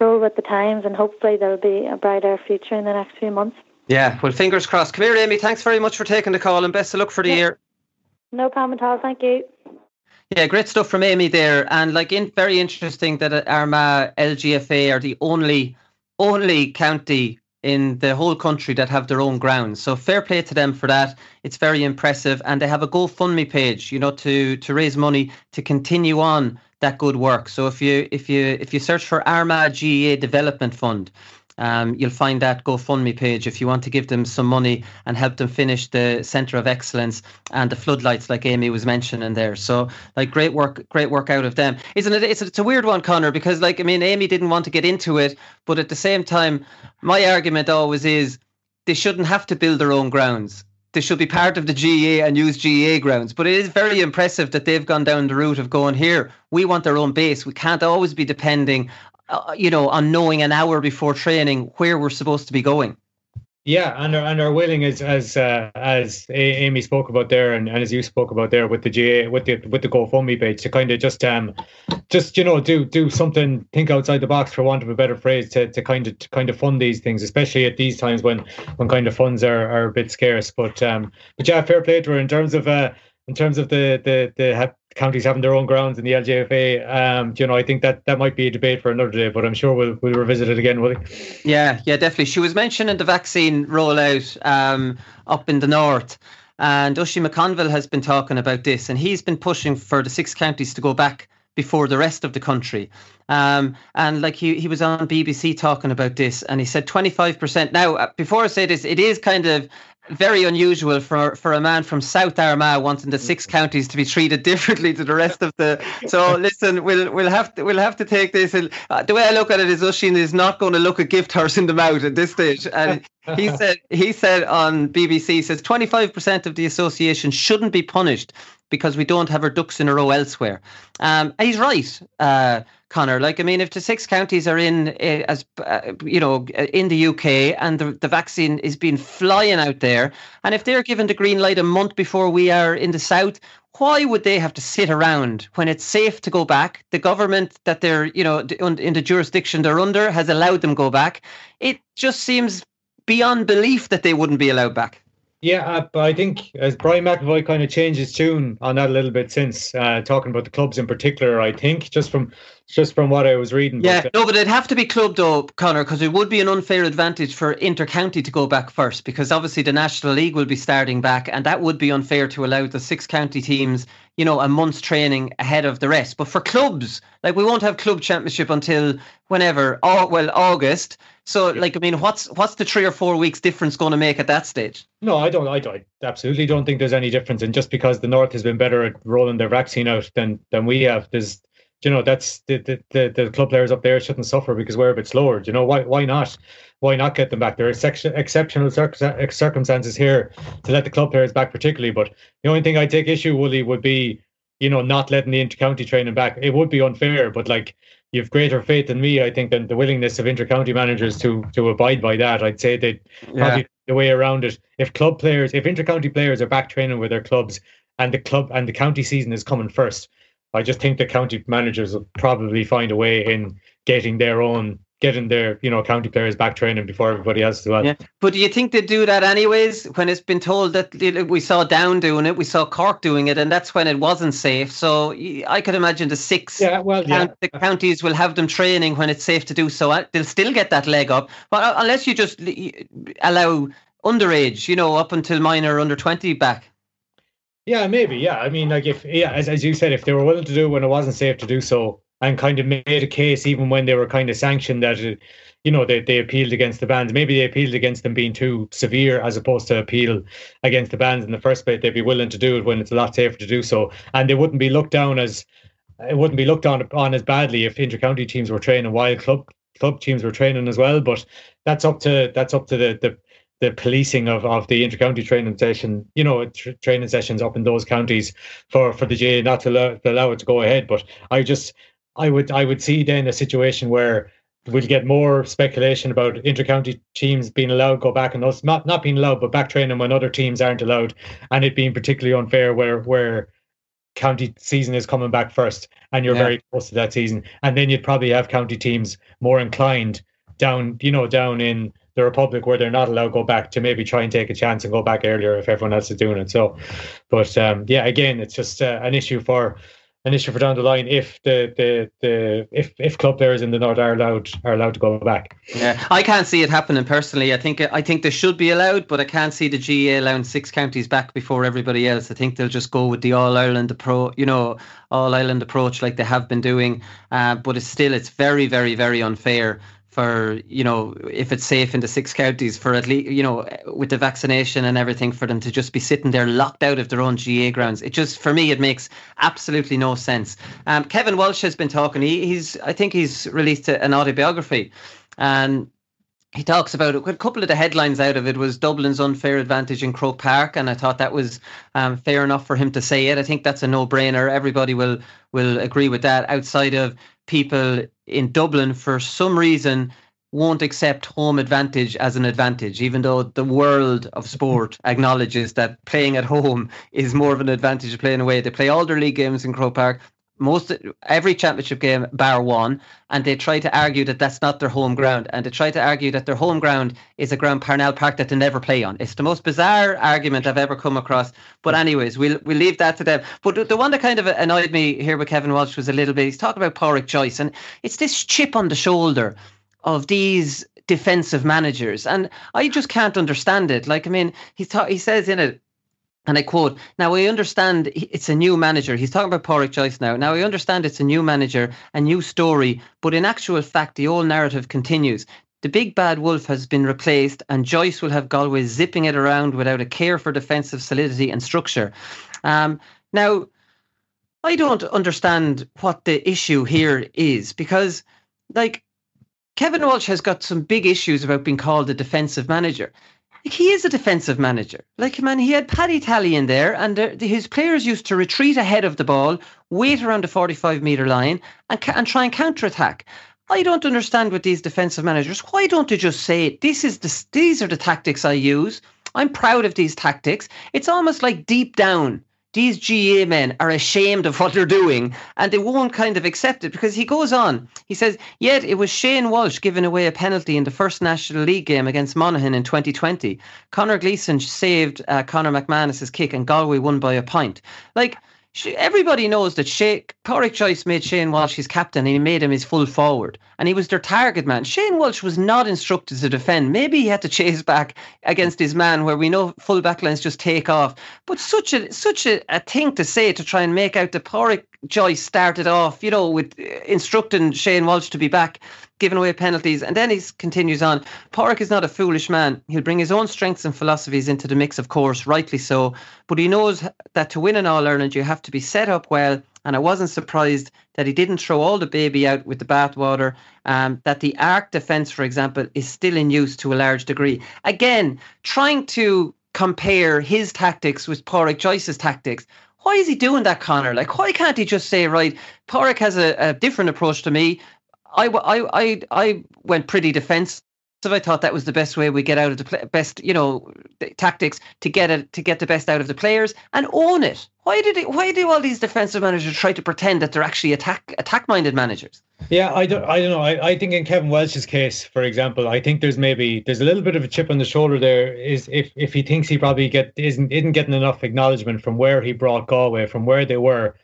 roll with the times, and hopefully there'll be a brighter future in the next few months. Yeah, well, fingers crossed. Come here, Aimee. Thanks very much for taking the call, and best of luck for the yeah. year. No problem at all. Thank you. Yeah, great stuff from Aimee there, and like in very interesting that Armagh LGFA are the only only county in the whole country that have their own grounds. So fair play to them for that. It's very impressive, and they have a GoFundMe page, you know, to to raise money to continue on that good work. So if you if you if you search for Armagh GAA Development Fund, um, you'll find that GoFundMe page if you want to give them some money and help them finish the Centre of Excellence and the floodlights, like Aimee was mentioning there. So, like, great work, great work out of them, isn't it? It's, it's a weird one, Connor, because, like, I mean, Aimee didn't want to get into it, but at the same time, my argument always is they shouldn't have to build their own grounds. They should be part of the GAA and use GAA grounds. But it is very impressive that they've gone down the route of going here. We want their own base. We can't always be depending uh, you know, on knowing an hour before training where we're supposed to be going. Yeah, and our, and are willing as as uh, as Aimee spoke about there, and, and as you spoke about there with the GA with the with the GoFundMe page to kind of just um just you know do do something think outside the box for want of a better phrase to, to kind of to kind of fund these things, especially at these times when when kind of funds are, are a bit scarce. But um but yeah, fair play to her in terms of uh in terms of the the the counties having their own grounds in the LGFA. Um, you know, I think that that might be a debate for another day, but I'm sure we'll we'll revisit it again, will we? Yeah, yeah, definitely. She was mentioning the vaccine rollout um, up in the north. And Oisin McConville has been talking about this, and he's been pushing for the six counties to go back before the rest of the country. Um, and like he, he was on BBC talking about this, and he said 25%. Now, uh, before I say this, it is kind of very unusual for, for a man from South Armagh wanting the six counties to be treated differently to the rest of the. So listen, we'll we'll have to we'll have to take this. And, uh, the way I look at it is, Oisin is not going to look a gift horse in the mouth at this stage. And he said he said on BBC says 25% of the association shouldn't be punished because we don't have our ducks in a row elsewhere. Um, he's right. Uh, Connor. Like, I mean, if the six counties are in uh, as uh, you know in the UK and the, the vaccine is being flying out there, and if they're given the green light a month before we are in the south, why would they have to sit around when it's safe to go back? The government that they're you know in the jurisdiction they're under has allowed them go back. It just seems beyond belief that they wouldn't be allowed back. Yeah, uh, but I think as Brian McAvoy kind of changed his tune on that a little bit since uh, talking about the clubs in particular, I think just from just from what I was reading. Yeah, but, uh, no, but it'd have to be club though, Connor, because it would be an unfair advantage for inter-county to go back first, because obviously the National League will be starting back, and that would be unfair to allow the six county teams, you know, a month's training ahead of the rest. But for clubs, like we won't have club championship until whenever, oh well, August. So, like, I mean, what's what's the three or four weeks difference going to make at that stage? No, I don't. I, don't, I absolutely don't think there's any difference. And just because the North has been better at rolling their vaccine out than than we have, there's you know that's the, the the, the club players up there shouldn't suffer because we're a bit slower. you know why why not? Why not get them back? There are exceptional circumstances here to let the club players back, particularly. But the only thing I take issue, Wooly, would be you know not letting the intercounty training back. It would be unfair, but like you've greater faith in me, I think, than the willingness of intercounty managers to to abide by that. I'd say that yeah. probably the way around it. If club players, if intercounty players are back training with their clubs, and the club and the county season is coming first, I just think the county managers will probably find a way in getting their own getting their you know county players back training before everybody else as well. Yeah. But do you think they do that anyways? When it's been told that we saw Down doing it, we saw Cork doing it, and that's when it wasn't safe. So I could imagine the six yeah, well, yeah. the counties will have them training when it's safe to do so. They'll still get that leg up, but uh, unless you just allow underage, you know, up until minor under twenty back. Yeah, maybe. Yeah, I mean, like if yeah, as as you said, if they were willing to do it when it wasn't safe to do so, and kind of made a case even when they were kind of sanctioned that it, you know they, they appealed against the bans. Maybe they appealed against them being too severe as opposed to appeal against the bans in the first place. They'd be willing to do it when it's a lot safer to do so. And they wouldn't be looked down as it wouldn't be looked on on as badly if inter-county teams were training while club club teams were training as well. But that's up to that's up to the the the policing of, of the inter-county training session, you know, tra- training sessions up in those counties for, for the GAA not to allow, to allow it to go ahead. But I just, I would, I would see then a situation where we'll get more speculation about inter-county teams being allowed to go back and those not not being allowed, but back training when other teams aren't allowed, and it being particularly unfair where where county season is coming back first, and you're yeah. very close to that season, and then you'd probably have county teams more inclined down, you know, down in the Republic where they're not allowed to go back to maybe try and take a chance and go back earlier if everyone else is doing it. So, but um, yeah, again, it's just uh, an issue for an issue for down the line if the the the if if club players in the north are allowed are allowed to go back. Yeah, I can't see it happening personally. I think I think they should be allowed, but I can't see the GAA allowing six counties back before everybody else. I think they'll just go with the All Ireland approach, you know, All Ireland approach like they have been doing. Uh, but it's still it's very very very unfair for you know if it's safe in the six counties for at least you know with the vaccination and everything for them to just be sitting there locked out of their own GAA grounds it just for me it makes absolutely no sense um, Kevin Walsh has been talking he, he's I think he's released an autobiography and he talks about it. A couple of the headlines out of it was Dublin's unfair advantage in Croke Park, and I thought that was um, fair enough for him to say it. I think that's a no-brainer. Everybody will will agree with that. Outside of people in Dublin, for some reason, won't accept home advantage as an advantage, even though the world of sport acknowledges that playing at home is more of an advantage than playing away. They play all their league games in Croke Park most every championship game bar one and they try to argue that that's not their home ground and they try to argue that their home ground is a ground Parnell Park that they never play on. It's the most bizarre argument I've ever come across but hmm. anyways we'll we'll leave that to them. But the one that kind of annoyed me here with Kevin Walsh was a little bit he's talking about Pádraic Joyce and it's this chip on the shoulder of these defensive managers and I just can't understand it. Like I mean he's ta- he says in it and I quote, now we understand it's a new manager. He's talking about Pádraic Joyce now. Now we understand it's a new manager, a new story, but in actual fact, the old narrative continues. The big bad wolf has been replaced, and Joyce will have Galway zipping it around without a care for defensive solidity and structure. Um, now, I don't understand what the issue here is because, like, Kevin Walsh has got some big issues about being called a defensive manager he is a defensive manager. Like, man, he had Paddy Tally in there, and his players used to retreat ahead of the ball, wait around the 45 metre line, and, and try and counter attack. I don't understand with these defensive managers. Why don't they just say, this is the, these are the tactics I use? I'm proud of these tactics. It's almost like deep down these GAA men are ashamed of what they're doing and they won't kind of accept it because he goes on. He says, Yet it was Shane Walsh giving away a penalty in the first National League game against Monaghan in 2020. Conor Gleeson saved uh, Conor McManus's kick and Galway won by a point. Like, everybody knows that Shay, Pádraic Joyce made Shane Walsh his captain and he made him his full forward and he was their target man. Shane Walsh was not instructed to defend. Maybe he had to chase back against his man where we know full backlines just take off. But such a such a, a thing to say to try and make out that Pádraic Joyce started off, you know, with uh, instructing Shane Walsh to be back giving away penalties. And then he continues on. Pádraic is not a foolish man. He'll bring his own strengths and philosophies into the mix, of course, rightly so. But he knows that to win an All Ireland, you have to be set up well. And I wasn't surprised that he didn't throw all the baby out with the bathwater. Um, that the arc defence, for example, is still in use to a large degree. Again, trying to compare his tactics with Pádraic Joyce's tactics why is he doing that, Connor? Like, why can't he just say, right, Pádraic has a, a different approach to me. I, I, I, I went pretty defensive. I thought that was the best way we get out of the best, you know, tactics to get it to get the best out of the players and own it. Why did it? Why do all these defensive managers try to pretend that they're actually attack attack minded managers? Yeah, I don't. I don't know. I, I think in Kevin Walsh's case, for example, I think there's maybe there's a little bit of a chip on the shoulder there. Is if if he thinks he probably get isn't isn't getting enough acknowledgement from where he brought Galway, from where they were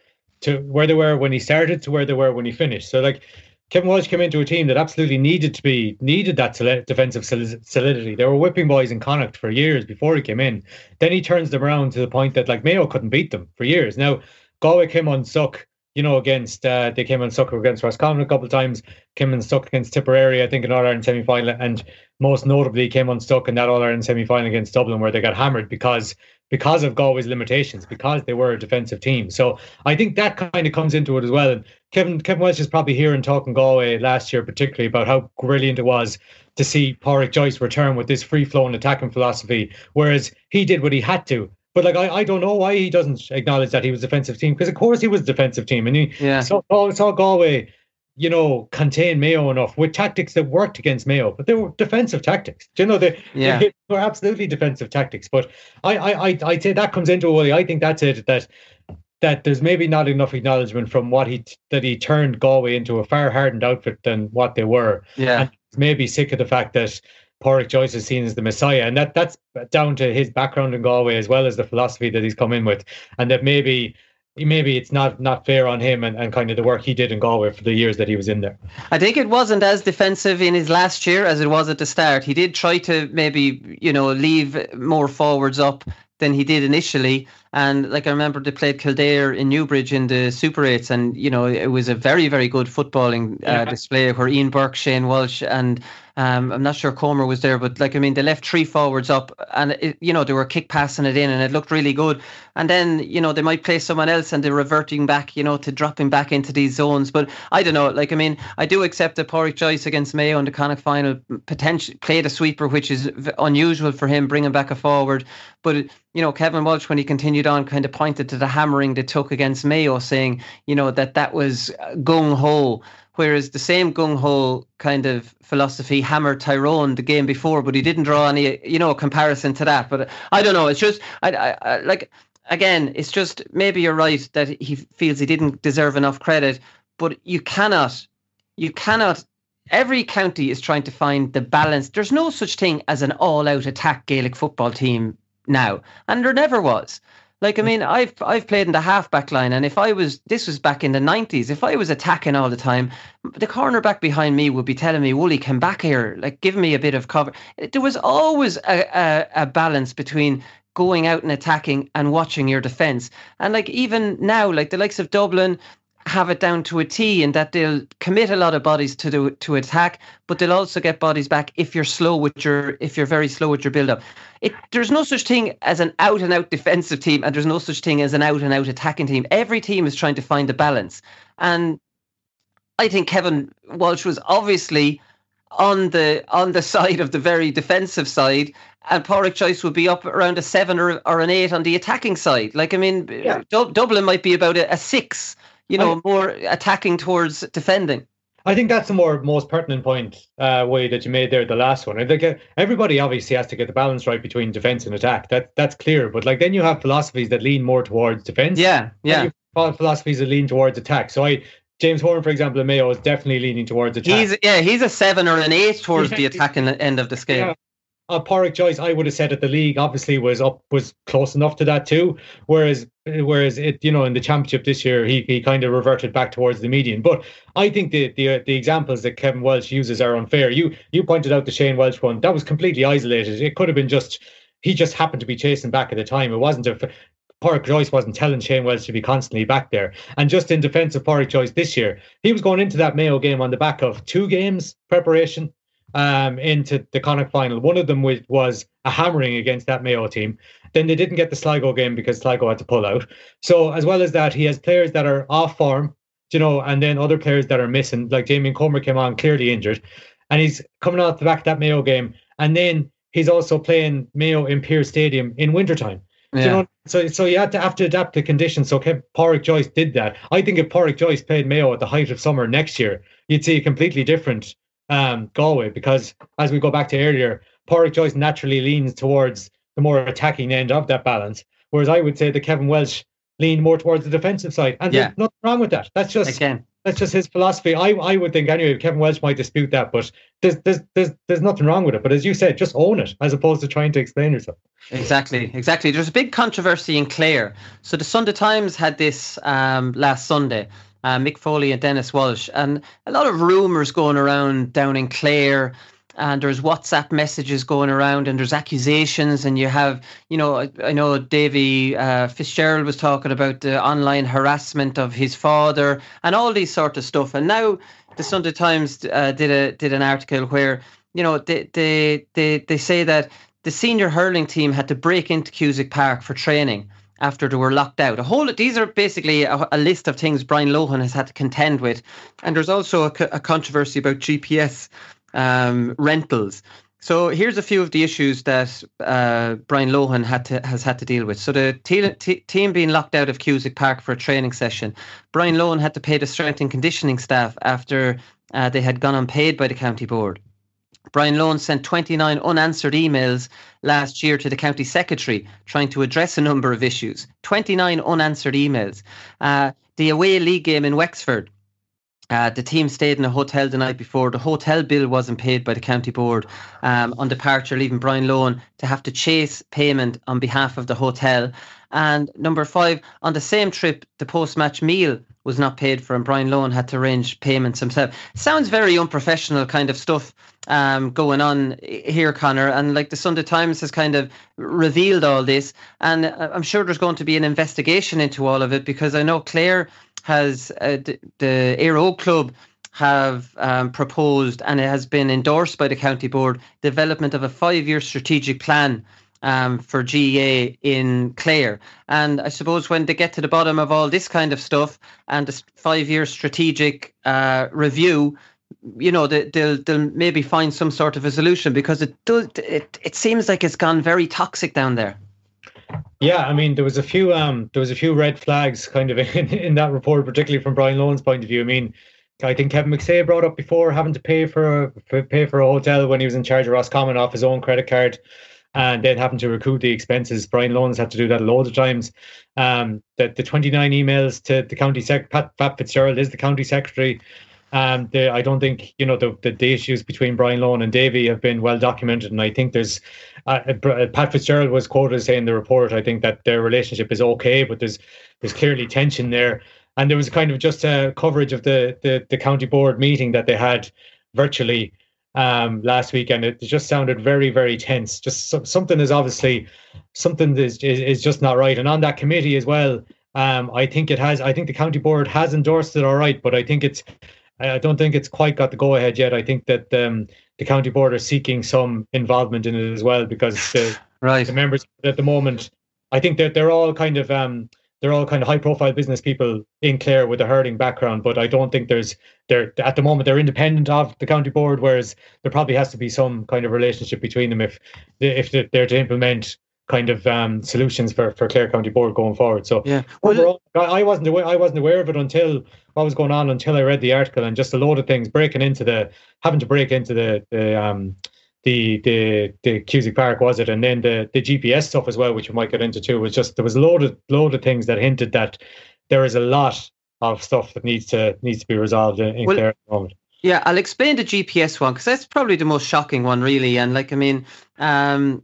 to where they were when he started to where they were when he finished. So like Kevin Walsh came into a team that absolutely needed to be needed that defensive solidity. They were whipping boys in Connacht for years before he came in. Then he turns them around to the point that like Mayo couldn't beat them for years. Now Galway came unstuck, you know, against uh, they came unstuck against Roscommon a couple of times, came unstuck against Tipperary, I think in All Ireland semi final, and most notably came unstuck in that All Ireland semi final against Dublin where they got hammered because because of Galway's limitations, because they were a defensive team. So I think that kind of comes into it as well. And Kevin Kevin Walsh is probably hearing talking Galway last year, particularly about how brilliant it was to see Pádraic Joyce return with this free flowing attacking philosophy, whereas he did what he had to. But like I, I don't know why he doesn't acknowledge that he was a defensive team because of course he was a defensive team and he yeah. saw, saw Galway you know, contain Mayo enough with tactics that worked against Mayo, but they were defensive tactics. Do you know they, yeah. they were absolutely defensive tactics. But I, I, I, I'd say that comes into it. I think that's it. That that there's maybe not enough acknowledgement from what he that he turned Galway into a far hardened outfit than what they were. Yeah, and maybe sick of the fact that Pádraic Joyce is seen as the messiah, and that that's down to his background in Galway as well as the philosophy that he's come in with, and that maybe maybe it's not not fair on him and, and kind of the work he did in Galway for the years that he was in there. I think it wasn't as defensive in his last year as it was at the start. He did try to maybe, you know, leave more forwards up than he did initially. And like I remember they played Kildare in Newbridge in the Super 8s and you know it was a very very good footballing uh, yeah. display where Ian Burke, Shane Walsh and um, I'm not sure Comer was there, but like I mean, they left three forwards up, and it, you know they were kick passing it in, and it looked really good. And then you know they might play someone else, and they're reverting back, you know, to dropping back into these zones. But I don't know. Like I mean, I do accept that Pádraic Joyce against Mayo in the Connacht final potentially played a sweeper, which is unusual for him, bringing back a forward. But you know, Kevin Walsh, when he continued on, kind of pointed to the hammering they took against Mayo, saying, you know, that that was gung ho Whereas the same gung ho kind of philosophy hammered Tyrone the game before, but he didn't draw any, you know, comparison to that. But I don't know. It's just, I, I, I like, again, it's just maybe you're right that he feels he didn't deserve enough credit, but you cannot, you cannot. Every county is trying to find the balance. There's no such thing as an all-out attack Gaelic football team now, and there never was. Like I mean, I've I've played in the halfback line, and if I was this was back in the nineties, if I was attacking all the time, the cornerback behind me would be telling me, "Wooly, come back here, like give me a bit of cover." There was always a, a, a balance between going out and attacking and watching your defense. And like even now, like the likes of Dublin, have it down to a T in that they'll commit a lot of bodies to do to attack, but they'll also get bodies back if you're slow with your if you're very slow with your build up. It there's no such thing as an out and out defensive team, and there's no such thing as an out and out attacking team. Every team is trying to find a balance, and I think Kevin Walsh was obviously on the on the side of the very defensive side, and Pádraic Joyce would be up around a seven or, or an eight on the attacking side. Like I mean, yeah. Dublin might be about a, a six you know, I, more attacking towards defending. I think that's the more most pertinent point uh, way that you made there. The last one, like uh, everybody obviously has to get the balance right between defense and attack. That that's clear. But like then you have philosophies that lean more towards defense. Yeah, yeah. philosophies that lean towards attack. So I James Horan, for example, in Mayo is definitely leaning towards attack. He's yeah, he's a seven or an eight towards the attacking end of the scale. Yeah uh, Pádraic Joyce, I would have said that the league obviously was up was close enough to that too. Whereas whereas it you know in the championship this year he he kind of reverted back towards the median. But I think the the the examples that Kevin Walsh uses are unfair. You you pointed out the Shane Walsh one that was completely isolated. It could have been just he just happened to be chasing back at the time. It wasn't a Pádraic Joyce wasn't telling Shane Walsh to be constantly back there. And just in defence of Pádraic Joyce this year, he was going into that Mayo game on the back of two games preparation um, into the Connacht final. One of them was, was a hammering against that Mayo team. Then they didn't get the Sligo game because Sligo had to pull out. So as well as that, he has players that are off form, you know, and then other players that are missing. Like Damien Comer came on clearly injured, and he's coming off the back of that Mayo game, and then he's also playing Mayo in Pearse Stadium in wintertime. Yeah. You know, so so you had to have to adapt the conditions. So Pádraic Joyce did that. I think if Pádraic Joyce played Mayo at the height of summer next year, you'd see a completely different um, Galway because as we go back to earlier, Pádraic Joyce naturally leans towards the more attacking end of that balance, whereas I would say that Kevin Walsh leaned more towards the defensive side, and yeah. there's nothing wrong with that. That's just Again. that's just his philosophy. I I would think anyway. Kevin Walsh might dispute that, but there's there's there's there's nothing wrong with it. But as you said, just own it as opposed to trying to explain yourself. Exactly, exactly. There's a big controversy in Clare. So the Sunday Times had this um, last Sunday uh, Mick Foley and Dennis Walsh, and a lot of rumours going around down in Clare and there's WhatsApp messages going around, and there's accusations, and you have, you know, I, I know Davy uh, Fitzgerald was talking about the online harassment of his father, and all these sort of stuff. And now the Sunday Times uh, did a did an article where, you know, they they they they say that the senior hurling team had to break into Cusack Park for training after they were locked out. A whole these are basically a, a, list of things Brian Lohan has had to contend with, and there's also a, a controversy about GPS um, rentals. So here's a few of the issues that uh, Brian Lohan had to, has had to deal with. So the te- te- team being locked out of Cusack Park for a training session, Brian Lohan had to pay the strength and conditioning staff after uh, they had gone unpaid by the county board. Brian Lohan sent 29 unanswered emails last year to the county secretary trying to address a number of issues. 29 unanswered emails. Uh, the away league game in Wexford, uh, the team stayed in a hotel the night before. The hotel bill wasn't paid by the county board um, on departure, leaving Brian Lohan to have to chase payment on behalf of the hotel. And number five, on the same trip, the post match meal was not paid for, and Brian Lohan had to arrange payments himself. Sounds very unprofessional kind of stuff um, going on here, Conor. And like the Sunday Times has kind of revealed all this. And uh, I'm sure there's going to be an investigation into all of it because I know Clare has uh, the, Éire Club have um, proposed and it has been endorsed by the county board development of a five-year strategic plan um, for GAA in Clare. And I suppose when they get to the bottom of all this kind of stuff and the five-year strategic uh, review, you know, they, they'll they'll maybe find some sort of a solution because it does it it seems like it's gone very toxic down there. Yeah, I mean, there was a few um, there was a few red flags kind of in, in that report, particularly from Brian Lohan's point of view. I mean, I think Kevin McStay brought up before having to pay for, for pay for a hotel when he was in charge of Roscommon off his own credit card, and then having to recoup the expenses. Brian Lohan's had to do that a lot of times. Um, that the 29 emails to the county sec Pat, Pat Fitzgerald is the county secretary. Um, the, I don't think you know the, the, the issues between Brian Lohan and Davy have been well documented, and I think there's uh, uh, Pat Fitzgerald was quoted as saying in the report. I think that their relationship is okay, but there's there's clearly tension there, and there was kind of just a coverage of the the, the county board meeting that they had virtually um, last week, and it just sounded very very tense. Just so, something is obviously something is, is is just not right, and on that committee as well. Um, I think it has. I think the county board has endorsed it all right, but I think it's I don't think it's quite got the go ahead yet. I think that um, the county board are seeking some involvement in it as well because the, right. the members at the moment, I think that they're all kind of um, they're all kind of high profile business people in Clare with a hurling background, but I don't think there's they're at the moment they're independent of the county board, whereas there probably has to be some kind of relationship between them if if they're to implement kind of um, solutions for, for Clare County Board going forward. So yeah, well, overall, I wasn't aware, I wasn't aware of it until what was going on until I read the article and just a load of things breaking into the having to break into the the um the the the Cusack Park was it, and then the the GPS stuff as well, which we might get into too, was just there was a load of load of things that hinted that there is a lot of stuff that needs to needs to be resolved in, in well, at the moment. Yeah, I'll explain the GPS one because that's probably the most shocking one, really. And like, I mean, um,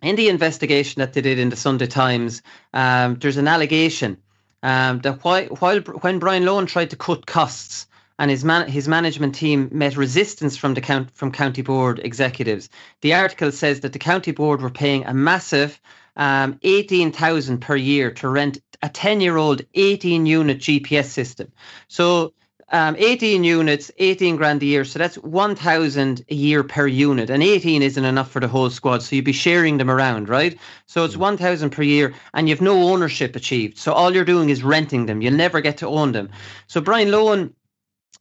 in the investigation that they did in the Sunday Times, um, there's an allegation um, that while, while when Brian Lohan tried to cut costs and his man, his management team met resistance from the count, from county board executives, the article says that the county board were paying a massive um, eighteen thousand per year to rent a ten year old eighteen unit GPS system. So um, 18 units, 18 grand a year. So that's 1,000 a year per unit. And 18 isn't enough for the whole squad. So you'd be sharing them around, right? So it's 1,000 per year and you've no ownership achieved. So all you're doing is renting them. You'll never get to own them. So Brian Lohan,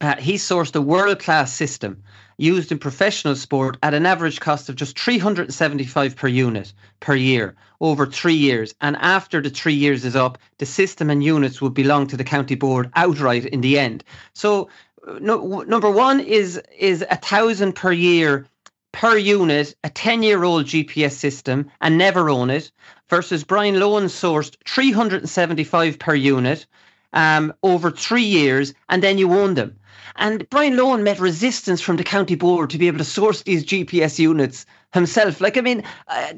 uh, he sourced a world class system used in professional sport at an average cost of just 375 per unit per year over three years. And after the three years is up, the system and units would belong to the county board outright in the end. So no, number one is is a thousand per year per unit, a 10 year old GPS system and never own it versus Brian Lohan sourced 375 per unit um, over three years and then you own them. And Brian Lohan met resistance from the county board to be able to source these GPS units himself. Like, I mean, uh,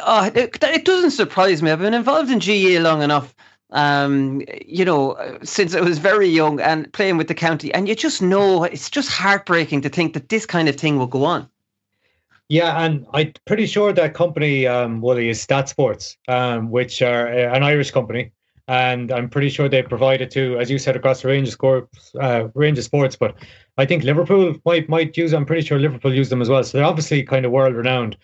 uh, it, it, doesn't surprise me. I've been involved in GAA long enough um, you know, since I was very young and playing with the county. And you just know it's just heartbreaking to think that this kind of thing will go on. Yeah, and I'm pretty sure that company, um, Wooly, is STATSports, um, which are uh, an Irish company. And I'm pretty sure they provide it to, as you said, across the range of, score, uh, range of sports. But I think Liverpool might might use. I'm pretty sure Liverpool use them as well. So they're obviously kind of world renowned.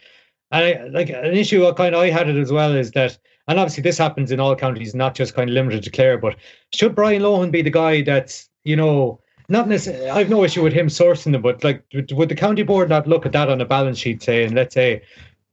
And I, like an issue I kind of I had it as well is that and obviously this happens in all counties, not just kind of limited to Clare. But should Brian Lohan be the guy that's you know not necessarily? I've no issue with him sourcing them, but like would the county board not look at that on a balance sheet, saying, let's say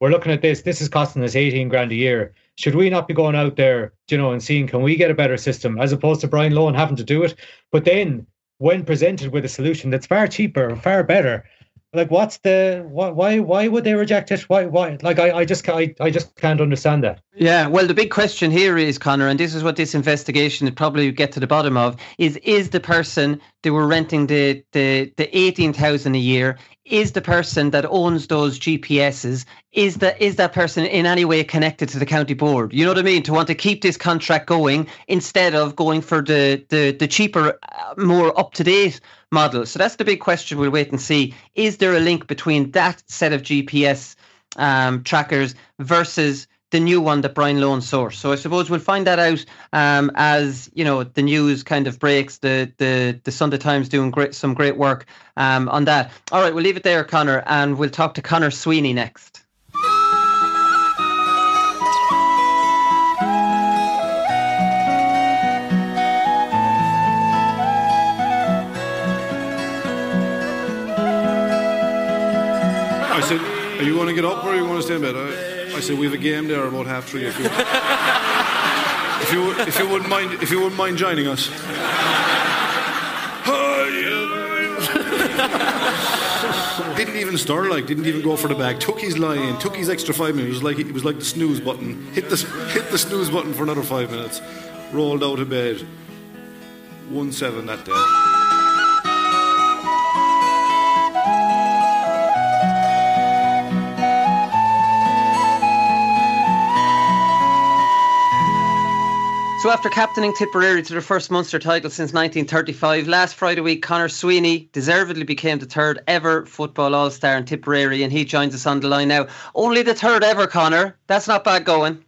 we're looking at this, this is costing us eighteen grand a year. Should we not be going out there, you know, and seeing can we get a better system as opposed to Brian Lohan having to do it? But then when presented with a solution that's far cheaper, far better, like what's the why why would they reject it why why like i, I just I, I just can't understand that yeah well the big question here is connor and this is what this investigation would probably get to the bottom of is is the person they were renting the the the 18000 a year is the person that owns those gps's is that is that person in any way connected to the county board you know what i mean to want to keep this contract going instead of going for the the, the cheaper uh, more up to date model. So that's the big question. We'll wait and see. Is there a link between that set of GPS um, trackers versus the new one that Brian Lohan sourced? So I suppose we'll find that out um, as you know the news kind of breaks. The the the Sunday Times doing great some great work um, on that. All right, we'll leave it there, Connor, and we'll talk to Conor Sweeney next. Are you going to get up or you going to stay in bed? I, I said we have a game there about half three. If you, if you, if you wouldn't mind, if you wouldn't mind joining us. didn't even start like, didn't even go for the back. Took his line, took his extra five minutes. It was like it was like the snooze button. Hit the hit the snooze button for another five minutes. Rolled out of bed. One seven that day. So after captaining Tipperary to their first Munster title since 1935, last Friday week Conor Sweeney deservedly became the third ever football All-Star in Tipperary and he joins us on the line now. Only the third ever, Conor. That's not bad going.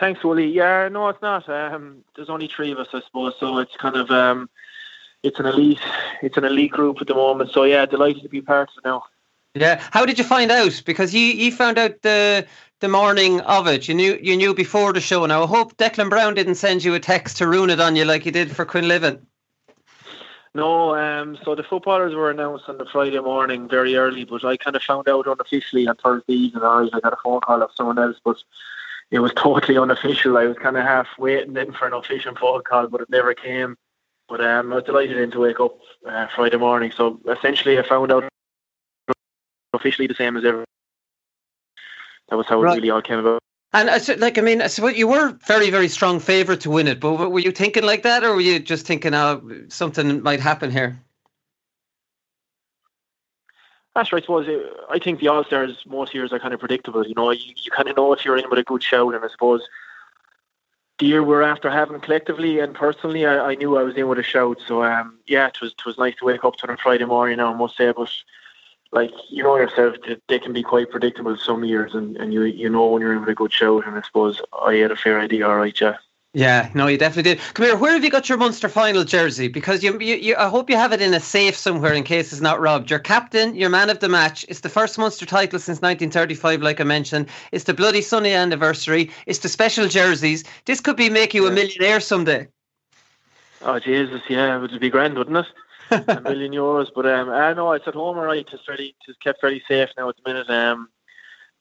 Thanks, Wooly. Yeah, no, it's not. Um, there's only three of us, I suppose, so it's kind of um, it's an elite it's an elite group at the moment. So yeah, delighted to be part of it now. Yeah. How did you find out? Because you, you found out the the morning of it. You knew you knew before the show. Now I hope Declan Browne didn't send you a text to ruin it on you like he did for Quinlivan. No, um, so the footballers were announced on the Friday morning very early, but I kind of found out unofficially on Thursday evening. I got a phone call of someone else, but it was totally unofficial. I was kind of half waiting then for an official phone call, but it never came. But um, I was delighted to wake up uh, Friday morning. So essentially, I found out officially the same as ever that was how right. it really all came about. And uh, I said, like, I mean, I suppose you were very, very strong favourite to win it, but were you thinking like that, or were you just thinking, oh, something might happen here? That's right. I suppose uh, I think the All Stars most years are kind of predictable. You know, you, you kind of know if you're in with a good shout, and I suppose the year we're after having collectively and personally, I, I knew I was in with a shout. So um, yeah, it was it was nice to wake up to on Friday morning. Now I must say, but like you know yourself they can be quite predictable some years, and, and you you know when you're in with a good shout. And I suppose I had a fair idea. All right, yeah. Yeah, no, you definitely did. Come here. Where have you got your Munster final jersey? Because you, you, you, I hope you have it in a safe somewhere in case it's not robbed. Your captain, your man of the match. It's the first Munster title since 1935, like I mentioned. It's the bloody Sunday anniversary. It's the special jerseys. This could be make you a millionaire someday. Oh Jesus, yeah, it would be grand, wouldn't it? A million euros. But um, I know it's at home, all right. It's very, it's kept very safe now at the minute. Um,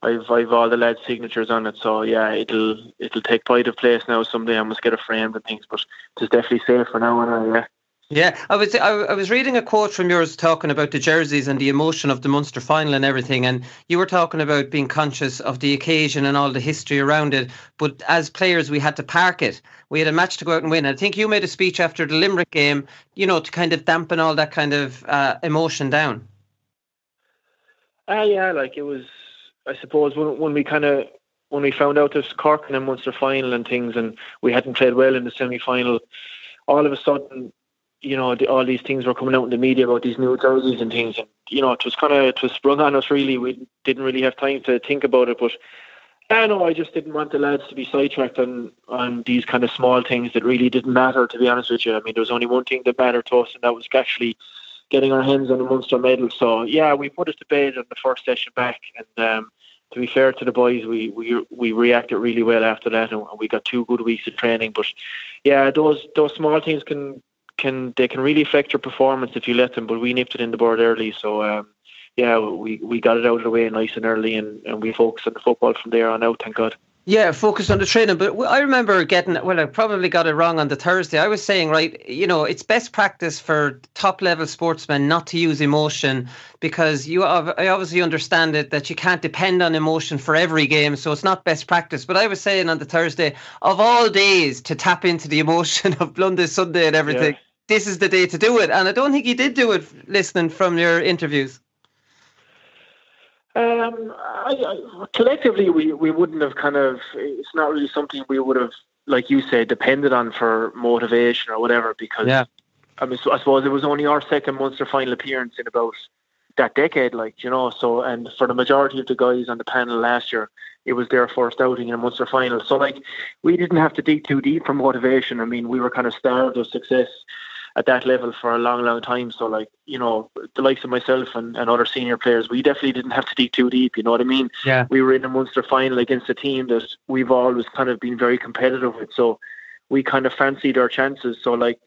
I've I've all the lads' signatures on it, so yeah, it'll it'll take pride of place now. Someday I must get it framed and things, but it's definitely safe for now. And uh, yeah. Yeah, I was I, was reading a quote from yours talking about the jerseys and the emotion of the Munster final and everything, and you were talking about being conscious of the occasion and all the history around it. But as players, we had to park it. We had a match to go out and win. I think you made a speech after the Limerick game, you know, to kind of dampen all that kind of uh, emotion down. Ah, uh, yeah, like it was. I suppose when when we kind of when we found out this Cork and Munster final and things, and we hadn't played well in the semi final, all of a sudden, you know, the, all these things were coming out in the media about these new jerseys and things, and you know, it was kind of it was sprung on us. Really, we didn't really have time to think about it, but. I know I just didn't want the lads to be sidetracked on, on these kind of small things that really didn't matter, to be honest with you. I mean, there was only one thing that mattered to us, and that was actually getting our hands on the Munster medal. So, yeah, we put it to bed on the first session back, and um, to be fair to the boys, we, we we reacted really well after that, and we got two good weeks of training. But yeah, those those small things can can they can really affect your performance if you let them. But we nipped it in the board early, so um, yeah, we we got it out of the way nice and early, and, and we focused on the football from there on out. Thank God. Yeah, focused on the training. But I remember getting, well, I probably got it wrong on the Thursday. I was saying, right, you know, it's best practice for top level sportsmen not to use emotion because you, I obviously understand it that you can't depend on emotion for every game. So it's not best practice. But I was saying on the Thursday, of all days to tap into the emotion of Bloody Sunday and everything, yeah. this is the day to do it. And I don't think you did do it listening from your interviews. Um, I, I, collectively, we, we wouldn't have kind of. It's not really something we would have, like you said, depended on for motivation or whatever. Because yeah. I mean, so I suppose it was only our second Munster final appearance in about that decade, like you know. So, and for the majority of the guys on the panel last year, it was their first outing in a Munster final. So, like, we didn't have to dig too deep for motivation. I mean, we were kind of starved of success at that level for a long, long time. So, like, you know, the likes of myself and, and other senior players, we definitely didn't have to dig too deep. You know what I mean? Yeah. We were in a Munster final against a team that we've always kind of been very competitive with. So, we kind of fancied our chances. So, like,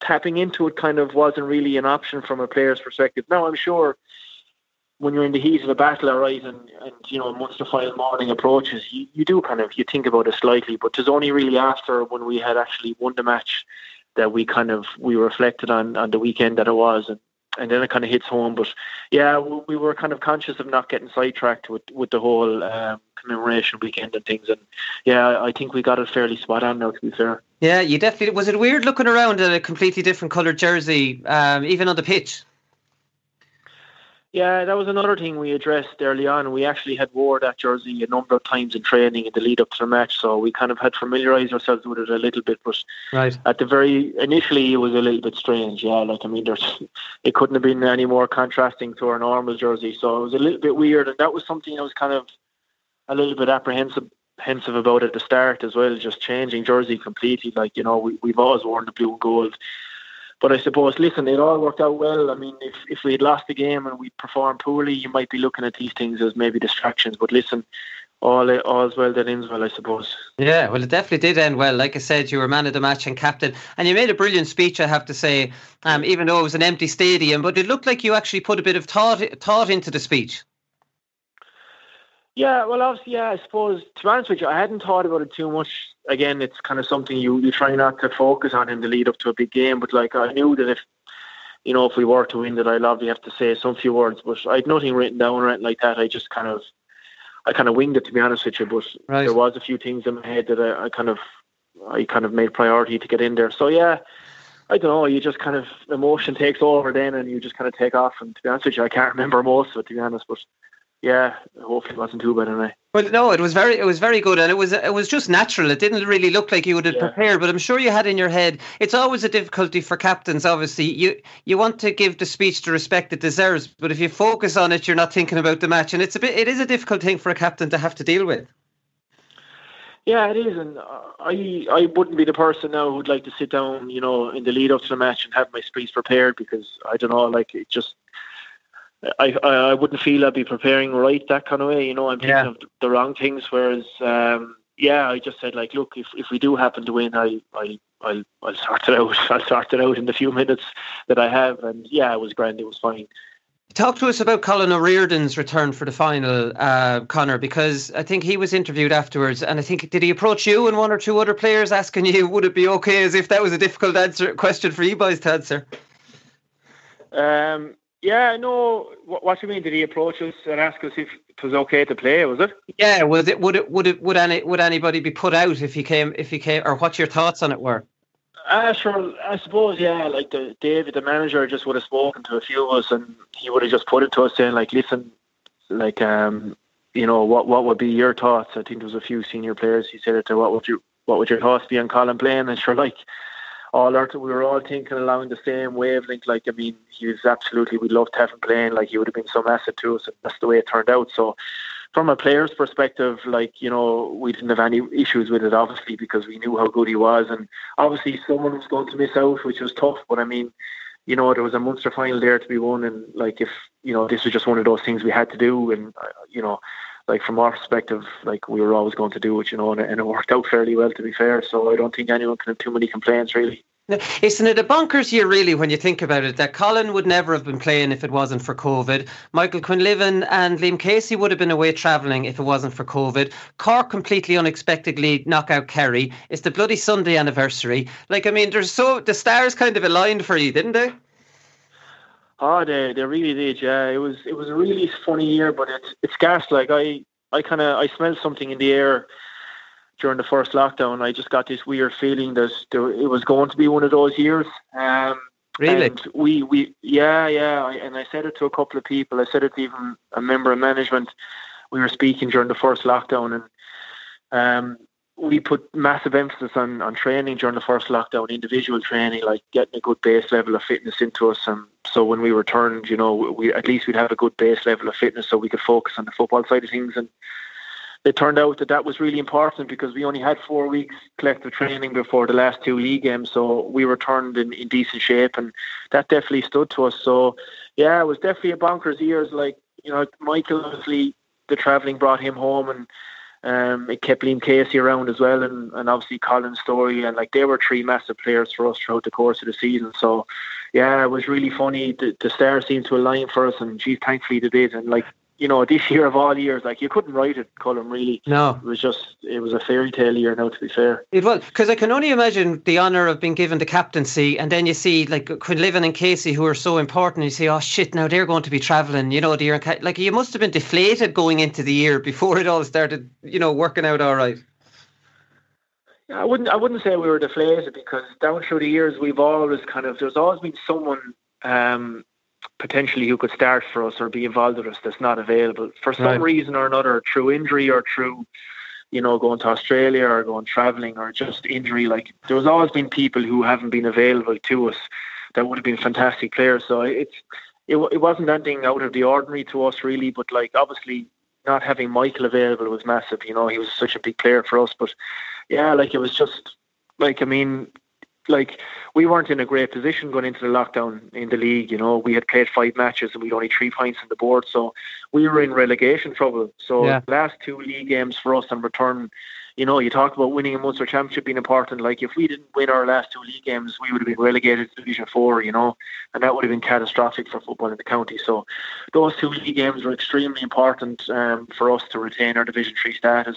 tapping into it kind of wasn't really an option from a player's perspective. Now, I'm sure when you're in the heat of a battle, all right, and, and you know, Munster final morning approaches, you, you do kind of you think about it slightly, but it's only really after when we had actually won the match that we kind of we reflected on on the weekend that it was and and then it kind of hits home. But yeah we were kind of conscious of not getting sidetracked with with the whole um, commemoration weekend and things and yeah I think we got it fairly spot on now to be fair. Yeah you definitely was it weird looking around at a completely different coloured jersey um, even on the pitch yeah, that was another thing we addressed early on. We actually had wore that jersey a number of times in training in the lead up to the match, so we kind of had familiarised ourselves with it a little bit. But right at the very initially, it was a little bit strange. Yeah, like I mean, there's it couldn't have been any more contrasting to our normal jersey, so it was a little bit weird, and that was something I was kind of a little bit apprehensive apprehensive about at the start as well, just changing jersey completely. Like you know, we we've always worn the blue and gold but I suppose, listen, it all worked out well. I mean, if, if we had lost the game and we performed poorly, you might be looking at these things as maybe distractions. But listen, all all's well that ends well, I suppose. Yeah, well, it definitely did end well. Like I said, you were man of the match and captain, and you made a brilliant speech. I have to say, um, even though it was an empty stadium, but it looked like you actually put a bit of thought thought into the speech. Yeah, well, obviously, yeah. I suppose to be honest with you, I hadn't thought about it too much again, it's kind of something you, you try not to focus on in the lead up to a big game. But like I knew that if you know if we were to win, that I'd obviously have to say some few words. But I had nothing written down or anything like that. I just kind of I kind of winged it to be honest with you. But right. there was a few things in my head that I, I kind of I kind of made priority to get in there. So yeah. I don't know. You just kind of emotion takes over then, and you just kind of take off. And to be honest with you, I can't remember most of it to be honest. But yeah, hopefully it wasn't too bad anyway. Well, no, it was very, it was very good, and it was, it was just natural. It didn't really look like you would have yeah. prepared, but I'm sure you had in your head. It's always a difficulty for captains. Obviously, you you want to give the speech the respect it deserves, but if you focus on it, you're not thinking about the match, and it's a bit, it is a difficult thing for a captain to have to deal with. Yeah, it is, and I I wouldn't be the person now who'd like to sit down, you know, in the lead up to the match and have my speech prepared because I don't know, like it just I, I wouldn't feel I'd be preparing right that kind of way. You know, I'm thinking yeah. of the wrong things. Whereas, um, yeah, I just said like, look, if, if we do happen to win, I I I'll I'll sort it out. I'll sort it out in the few minutes that I have. And yeah, it was grand. It was fine. Talk to us about Colin O'Riordan's return for the final, uh, Conor, because I think he was interviewed afterwards, and I think did he approach you and one or two other players asking you would it be okay, as if that was a difficult answer question for you boys to answer. Um, yeah, no. What, what do you mean? Did he approach us and ask us if it was okay to play? Was it? Yeah. Was it? Would it? Would it? Would any? Would anybody be put out if he came? If he came? Or what your thoughts on it were? Uh, sure. I suppose, yeah. Like the David, the manager, just would have spoken to a few of us, and he would have just put it to us saying, like, listen, like, um, you know, what what would be your thoughts? I think there was a few senior players. He said it to what would you what would your thoughts be on Colin playing? And sure, like all our, we were all thinking along the same wavelength. Like, I mean, he was absolutely, we'd love to have him playing. Like, he would have been some asset to us, and that's the way it turned out. So, from a player's perspective, like, you know, we didn't have any issues with it, obviously, because we knew how good he was. And obviously, someone was going to miss out, which was tough. But I mean, you know, there was a Munster final there to be won. And, like, if, you know, this was just one of those things we had to do. And, uh, you know, like from our perspective, like we were always going to do it, you know, and, and it worked out fairly well, to be fair. So I don't think anyone can have too many complaints, really. Isn't it a bonkers year, really, when you think about it? That Colin would never have been playing if it wasn't for COVID. Michael Quinlivan and Liam Casey would have been away travelling if it wasn't for COVID. Cork completely unexpectedly knock out Kerry. It's the bloody Sunday anniversary. Like, I mean, there's so the stars kind of aligned for you, didn't they? Oh, they they really did. Yeah, it was it was a really funny year, but it's it's gas. Like I I kind of I smelled something in the air during the first lockdown. I just got this weird feeling that there, it was going to be one of those years. Um, really? And we, we, yeah, yeah. I, and I said it to a couple of people. I said it to even a member of management. We were speaking during the first lockdown, and um, we put massive emphasis on, on training during the first lockdown, individual training, like getting a good base level of fitness into us. And so when we returned, you know, we at least we'd have a good base level of fitness, so we could focus on the football side of things. And it turned out that that was really important because we only had four weeks collective training before the last two league games, so we returned in, in decent shape, and that definitely stood to us. So, yeah, it was definitely a bonkers years. Like you know, Michael obviously the travelling brought him home, and um, it kept Liam Casey around as well, and, and obviously Colin's story, and like they were three massive players for us throughout the course of the season. So, yeah, it was really funny. The, the stars seemed to align for us, and geez, thankfully they did. And like you know, this year of all years, like you couldn't write it, Colin. Really, no. It was just, it was a fairy tale year. Now, to be fair, it was because I can only imagine the honour of being given the captaincy, and then you see like Quinlivan and Casey, who are so important. You say, oh shit, now they're going to be travelling. You know, the year like you must have been deflated going into the year before it all started. You know, working out all right. I wouldn't, I wouldn't say we were deflated because down through the years we've always kind of, there's always been someone. Um, potentially who could start for us or be involved with us that's not available for some right. reason or another, through injury or through, you know, going to Australia or going travelling or just injury. Like there's always been people who haven't been available to us that would have been fantastic players. So it's it, it wasn't anything out of the ordinary to us really, but like obviously not having Michael available was massive. You know, he was such a big player for us, but yeah, like it was just like I mean, like we weren't in a great position going into the lockdown in the league. You know, we had played five matches and we'd only three points on the board, so we were in relegation trouble. So yeah. the last two league games for us in return, you know, you talk about winning a Munster Championship being important. Like if we didn't win our last two league games, we would have been relegated to Division Four. You know, and that would have been catastrophic for football in the county. So those two league games were extremely important um, for us to retain our Division Three status.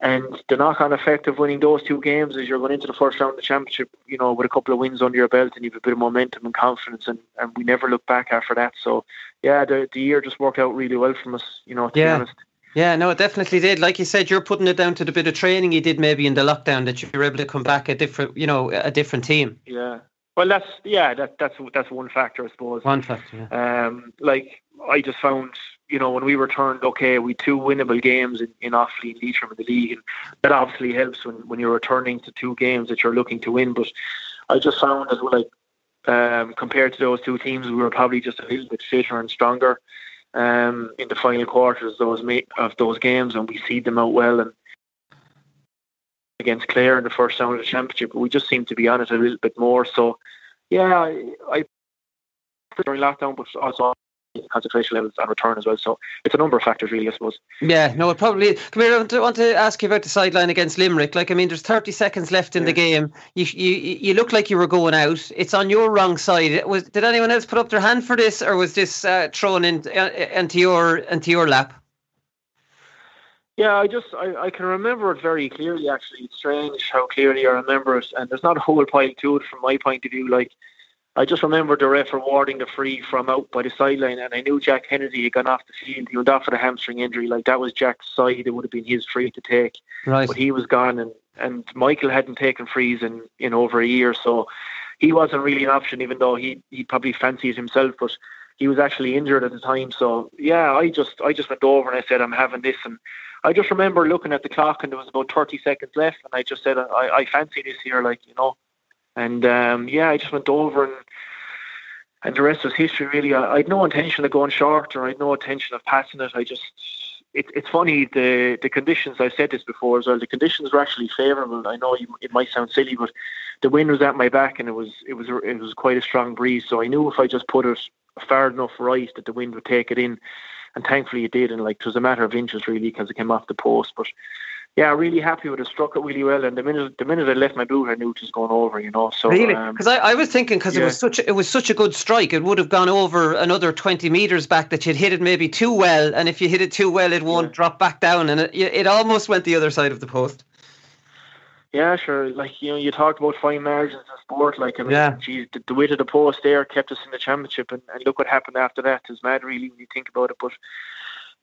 And the knock-on effect of winning those two games is you're going into the first round of the championship, you know, with a couple of wins under your belt, and you've a bit of momentum and confidence, and, and we never look back after that. So, yeah, the the year just worked out really well from us, you know. To yeah. be honest. Yeah, no, it definitely did. Like you said, you're putting it down to the bit of training you did maybe in the lockdown that you were able to come back a different, you know, a different team. Yeah. Well, that's yeah, that that's that's one factor, I suppose. One factor. Yeah. Um, like I just found you know, when we returned, okay, we two winnable games in, in Offaly and Leitrim in the league, and that obviously helps when, when you're returning to two games that you're looking to win. But I just found that, like, um, compared to those two teams, we were probably just a little bit fitter and stronger um, in the final quarters of those of those games, and we seed them out well. And against Clare in the first round of the championship, but we just seemed to be on it a little bit more. So, yeah, I, I during lockdown, but also concentration levels and return as well. So it's a number of factors, really, I suppose. Yeah, no, it probably. Come here, I want to, want to ask you about the sideline against Limerick. Like, I mean, there's 30 seconds left in yeah. the game. You, you you look like you were going out. It's on your wrong side. Was did anyone else put up their hand for this, or was this uh, thrown in, uh, into your into your lap? Yeah, I just I, I can remember it very clearly. Actually, it's strange how clearly I remember it, and there's not a whole pile to it from my point of view. Like I just remember the ref awarding the free from out by the sideline, and I knew Jack Kennedy had gone off the field. He went off with a hamstring injury. Like that was Jack's side; it would have been his free to take. Right. But he was gone, and and Michael hadn't taken frees in in over a year, so he wasn't really an option. Even though he he probably fancied himself, but he was actually injured at the time. So yeah, I just I just went over and I said I'm having this, and I just remember looking at the clock and there was about 30 seconds left, and I just said I, I fancy this here, like you know, and um, yeah, I just went over and and the rest was history. Really, I, I had no intention of going short or I had no intention of passing it. I just it, it's funny the the conditions. I've said this before as well. The conditions were actually favourable. I know you, it might sound silly, but the wind was at my back and it was it was it was quite a strong breeze. So I knew if I just put it far enough right that the wind would take it in, and thankfully it did. And like it was a matter of inches really because it came off the post, but yeah, really happy with it. Struck it really well, and the minute the minute I left my boot, I knew it was going over. You know, so really because um, I, I was thinking because yeah. it was such a, it was such a good strike, it would have gone over another twenty meters back. That you'd hit it maybe too well, and if you hit it too well, it won't yeah. drop back down, and it it almost went the other side of the post. Yeah, sure. Like you know, you talked about fine margins in sport. Like I mean, yeah. geez, the, the weight of the post there kept us in the championship, and, and look what happened after that. It's mad, really, when you think about it. But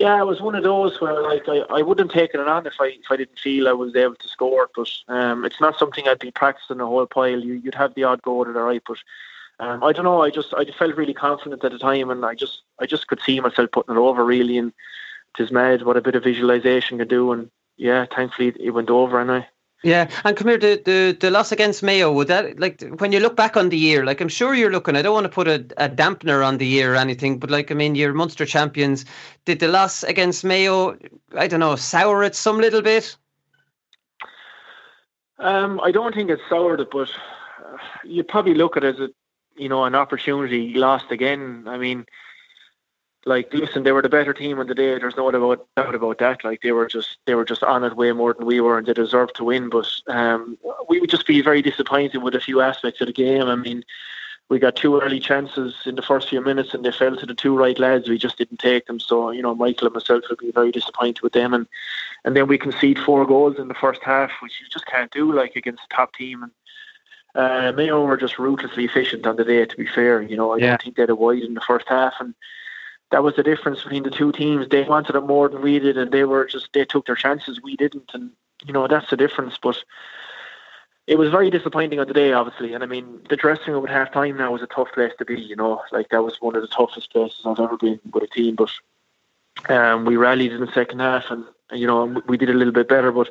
yeah, it was one of those where like I, I wouldn't have taken it on if I if I didn't feel I was able to score. But um, it's not something I'd be practicing a whole pile. You, would have the odd go at it, right. But um, I don't know. I just I just felt really confident at the time, and I just I just could see myself putting it over really. And it's mad what a bit of visualization can do. And yeah, thankfully it went over, and I yeah, and come here, the, the, the loss against Mayo, would that, like, when you look back on the year, like, I'm sure you're looking, I don't want to put a, a dampener on the year or anything, but, like, I mean, you're Munster champions. Did the loss against Mayo, I don't know, sour it some little bit? Um, I don't think it soured it, but uh, you probably look at it as, a, you know, an opportunity lost again. I mean, like listen, they were the better team on the day. There's no doubt about, about that. Like they were just they were just on it way more than we were, and they deserved to win. But um, we would just be very disappointed with a few aspects of the game. I mean, we got two early chances in the first few minutes, and they fell to the two right lads. We just didn't take them. So you know, Michael and myself would be very disappointed with them. And and then we concede four goals in the first half, which you just can't do like against a top team. And uh, Mayo were just ruthlessly efficient on the day. To be fair, you know, I yeah. don't think they had a wide in the first half, and that was the difference between the two teams. They wanted it more than we did, and they were just they took their chances. We didn't, and you know that's the difference. But it was very disappointing on the day, obviously. And I mean, the dressing room at half time now was a tough place to be. You know, like that was one of the toughest places I've ever been with a team. But um, we rallied in the second half, and you know we did a little bit better. But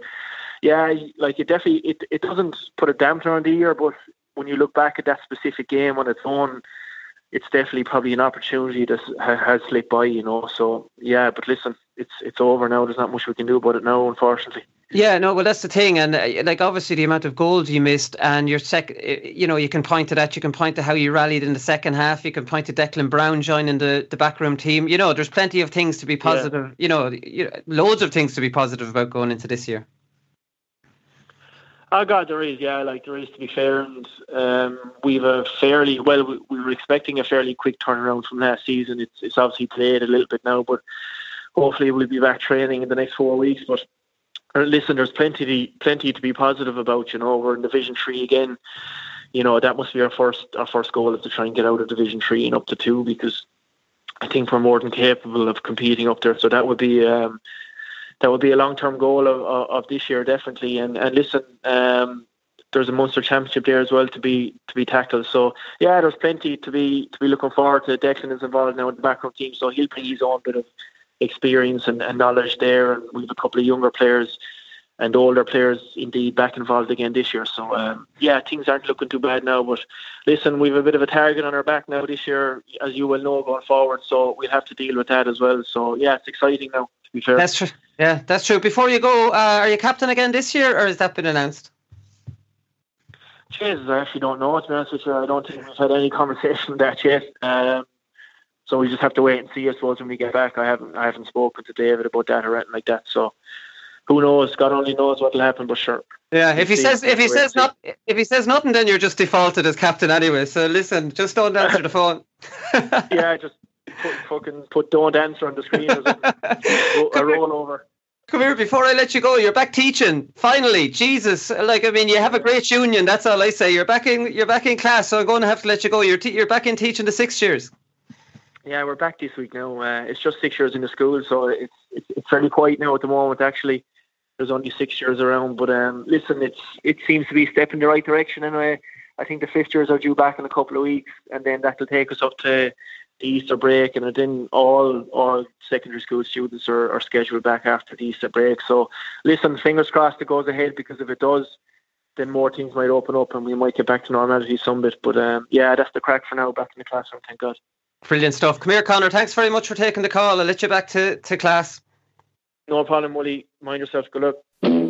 yeah, like it definitely it it doesn't put a damper on the year, but when you look back at that specific game on its own it's definitely probably an opportunity that has slipped by, you know. So yeah, but listen, it's it's over now. There's not much we can do about it now, unfortunately. Yeah, no, well, that's the thing, and uh, like obviously the amount of goals you missed, and your sec, uh, you know, you can point to that. You can point to how you rallied in the second half. You can point to Declan Browne joining the the backroom team. You know, there's plenty of things to be positive. Yeah. You know, you know, loads of things to be positive about going into this year. Oh God, there is, yeah, like there is to be fair, and um, we've a fairly well. We, we, were expecting a fairly quick turnaround from last season. It's it's obviously played a little bit now, but hopefully we'll be back training in the next four weeks. But uh, listen, there's plenty to, plenty to be positive about. You know, we're in Division Three again. You know that must be our first our first goal is to try and get out of Division Three and up to two because I think we're more than capable of competing up there. So that would be. Um, that would be a long term goal of, of, of, this year definitely. And and listen, um, there's a Munster Championship there as well to be to be tackled. So yeah, there's plenty to be to be looking forward to. Declan is involved now in the backroom team, so he'll bring his own bit of experience and, and knowledge there. And we've a couple of younger players and older players indeed back involved again this year. So um, yeah, things aren't looking too bad now. But listen, we've a bit of a target on our back now this year, as you will know, going forward. So we'll have to deal with that as well. So yeah, it's exciting now. To be fair, that's true. Yeah, that's true. Before you go, uh, are you captain again this year, or has that been announced? Jesus, I actually don't know. To be honest with you, I don't think we've had any conversation that yet. Um, so we just have to wait and see. I suppose when we get back, I haven't I haven't spoken to David about that or anything like that. So who knows? God only knows what will happen. But sure. Yeah, if he says if he says not if he says nothing, then you're just defaulted as captain anyway. So listen, just don't answer the phone. yeah, just put fucking put don't answer on the screen something. a roll over. Come here, before I let you go, you're back teaching. Finally, Jesus! Like I mean, you have a great union. That's all I say. You're back in. You're back in class, so I'm going to have to let you go. You're te- you're back in teaching the sixth years. Yeah, we're back this week now. Uh, it's just six years in the school, so it's, it's it's fairly quiet now at the moment. Actually, there's only six years around, but um, listen, it's it seems to be a step in the right direction anyway. I think the fifth years are due back in a couple of weeks, and then that'll take us up to the Easter break, and then all all secondary school students are, are scheduled back after the Easter break. So, listen, fingers crossed it goes ahead because if it does, then more things might open up and we might get back to normality some bit. But um, yeah, that's the crack for now. Back in the classroom, thank God. Brilliant stuff. Come here, Conor. Thanks very much for taking the call. I'll let you back to, to class. No problem, Willie. Mind yourself. Good luck.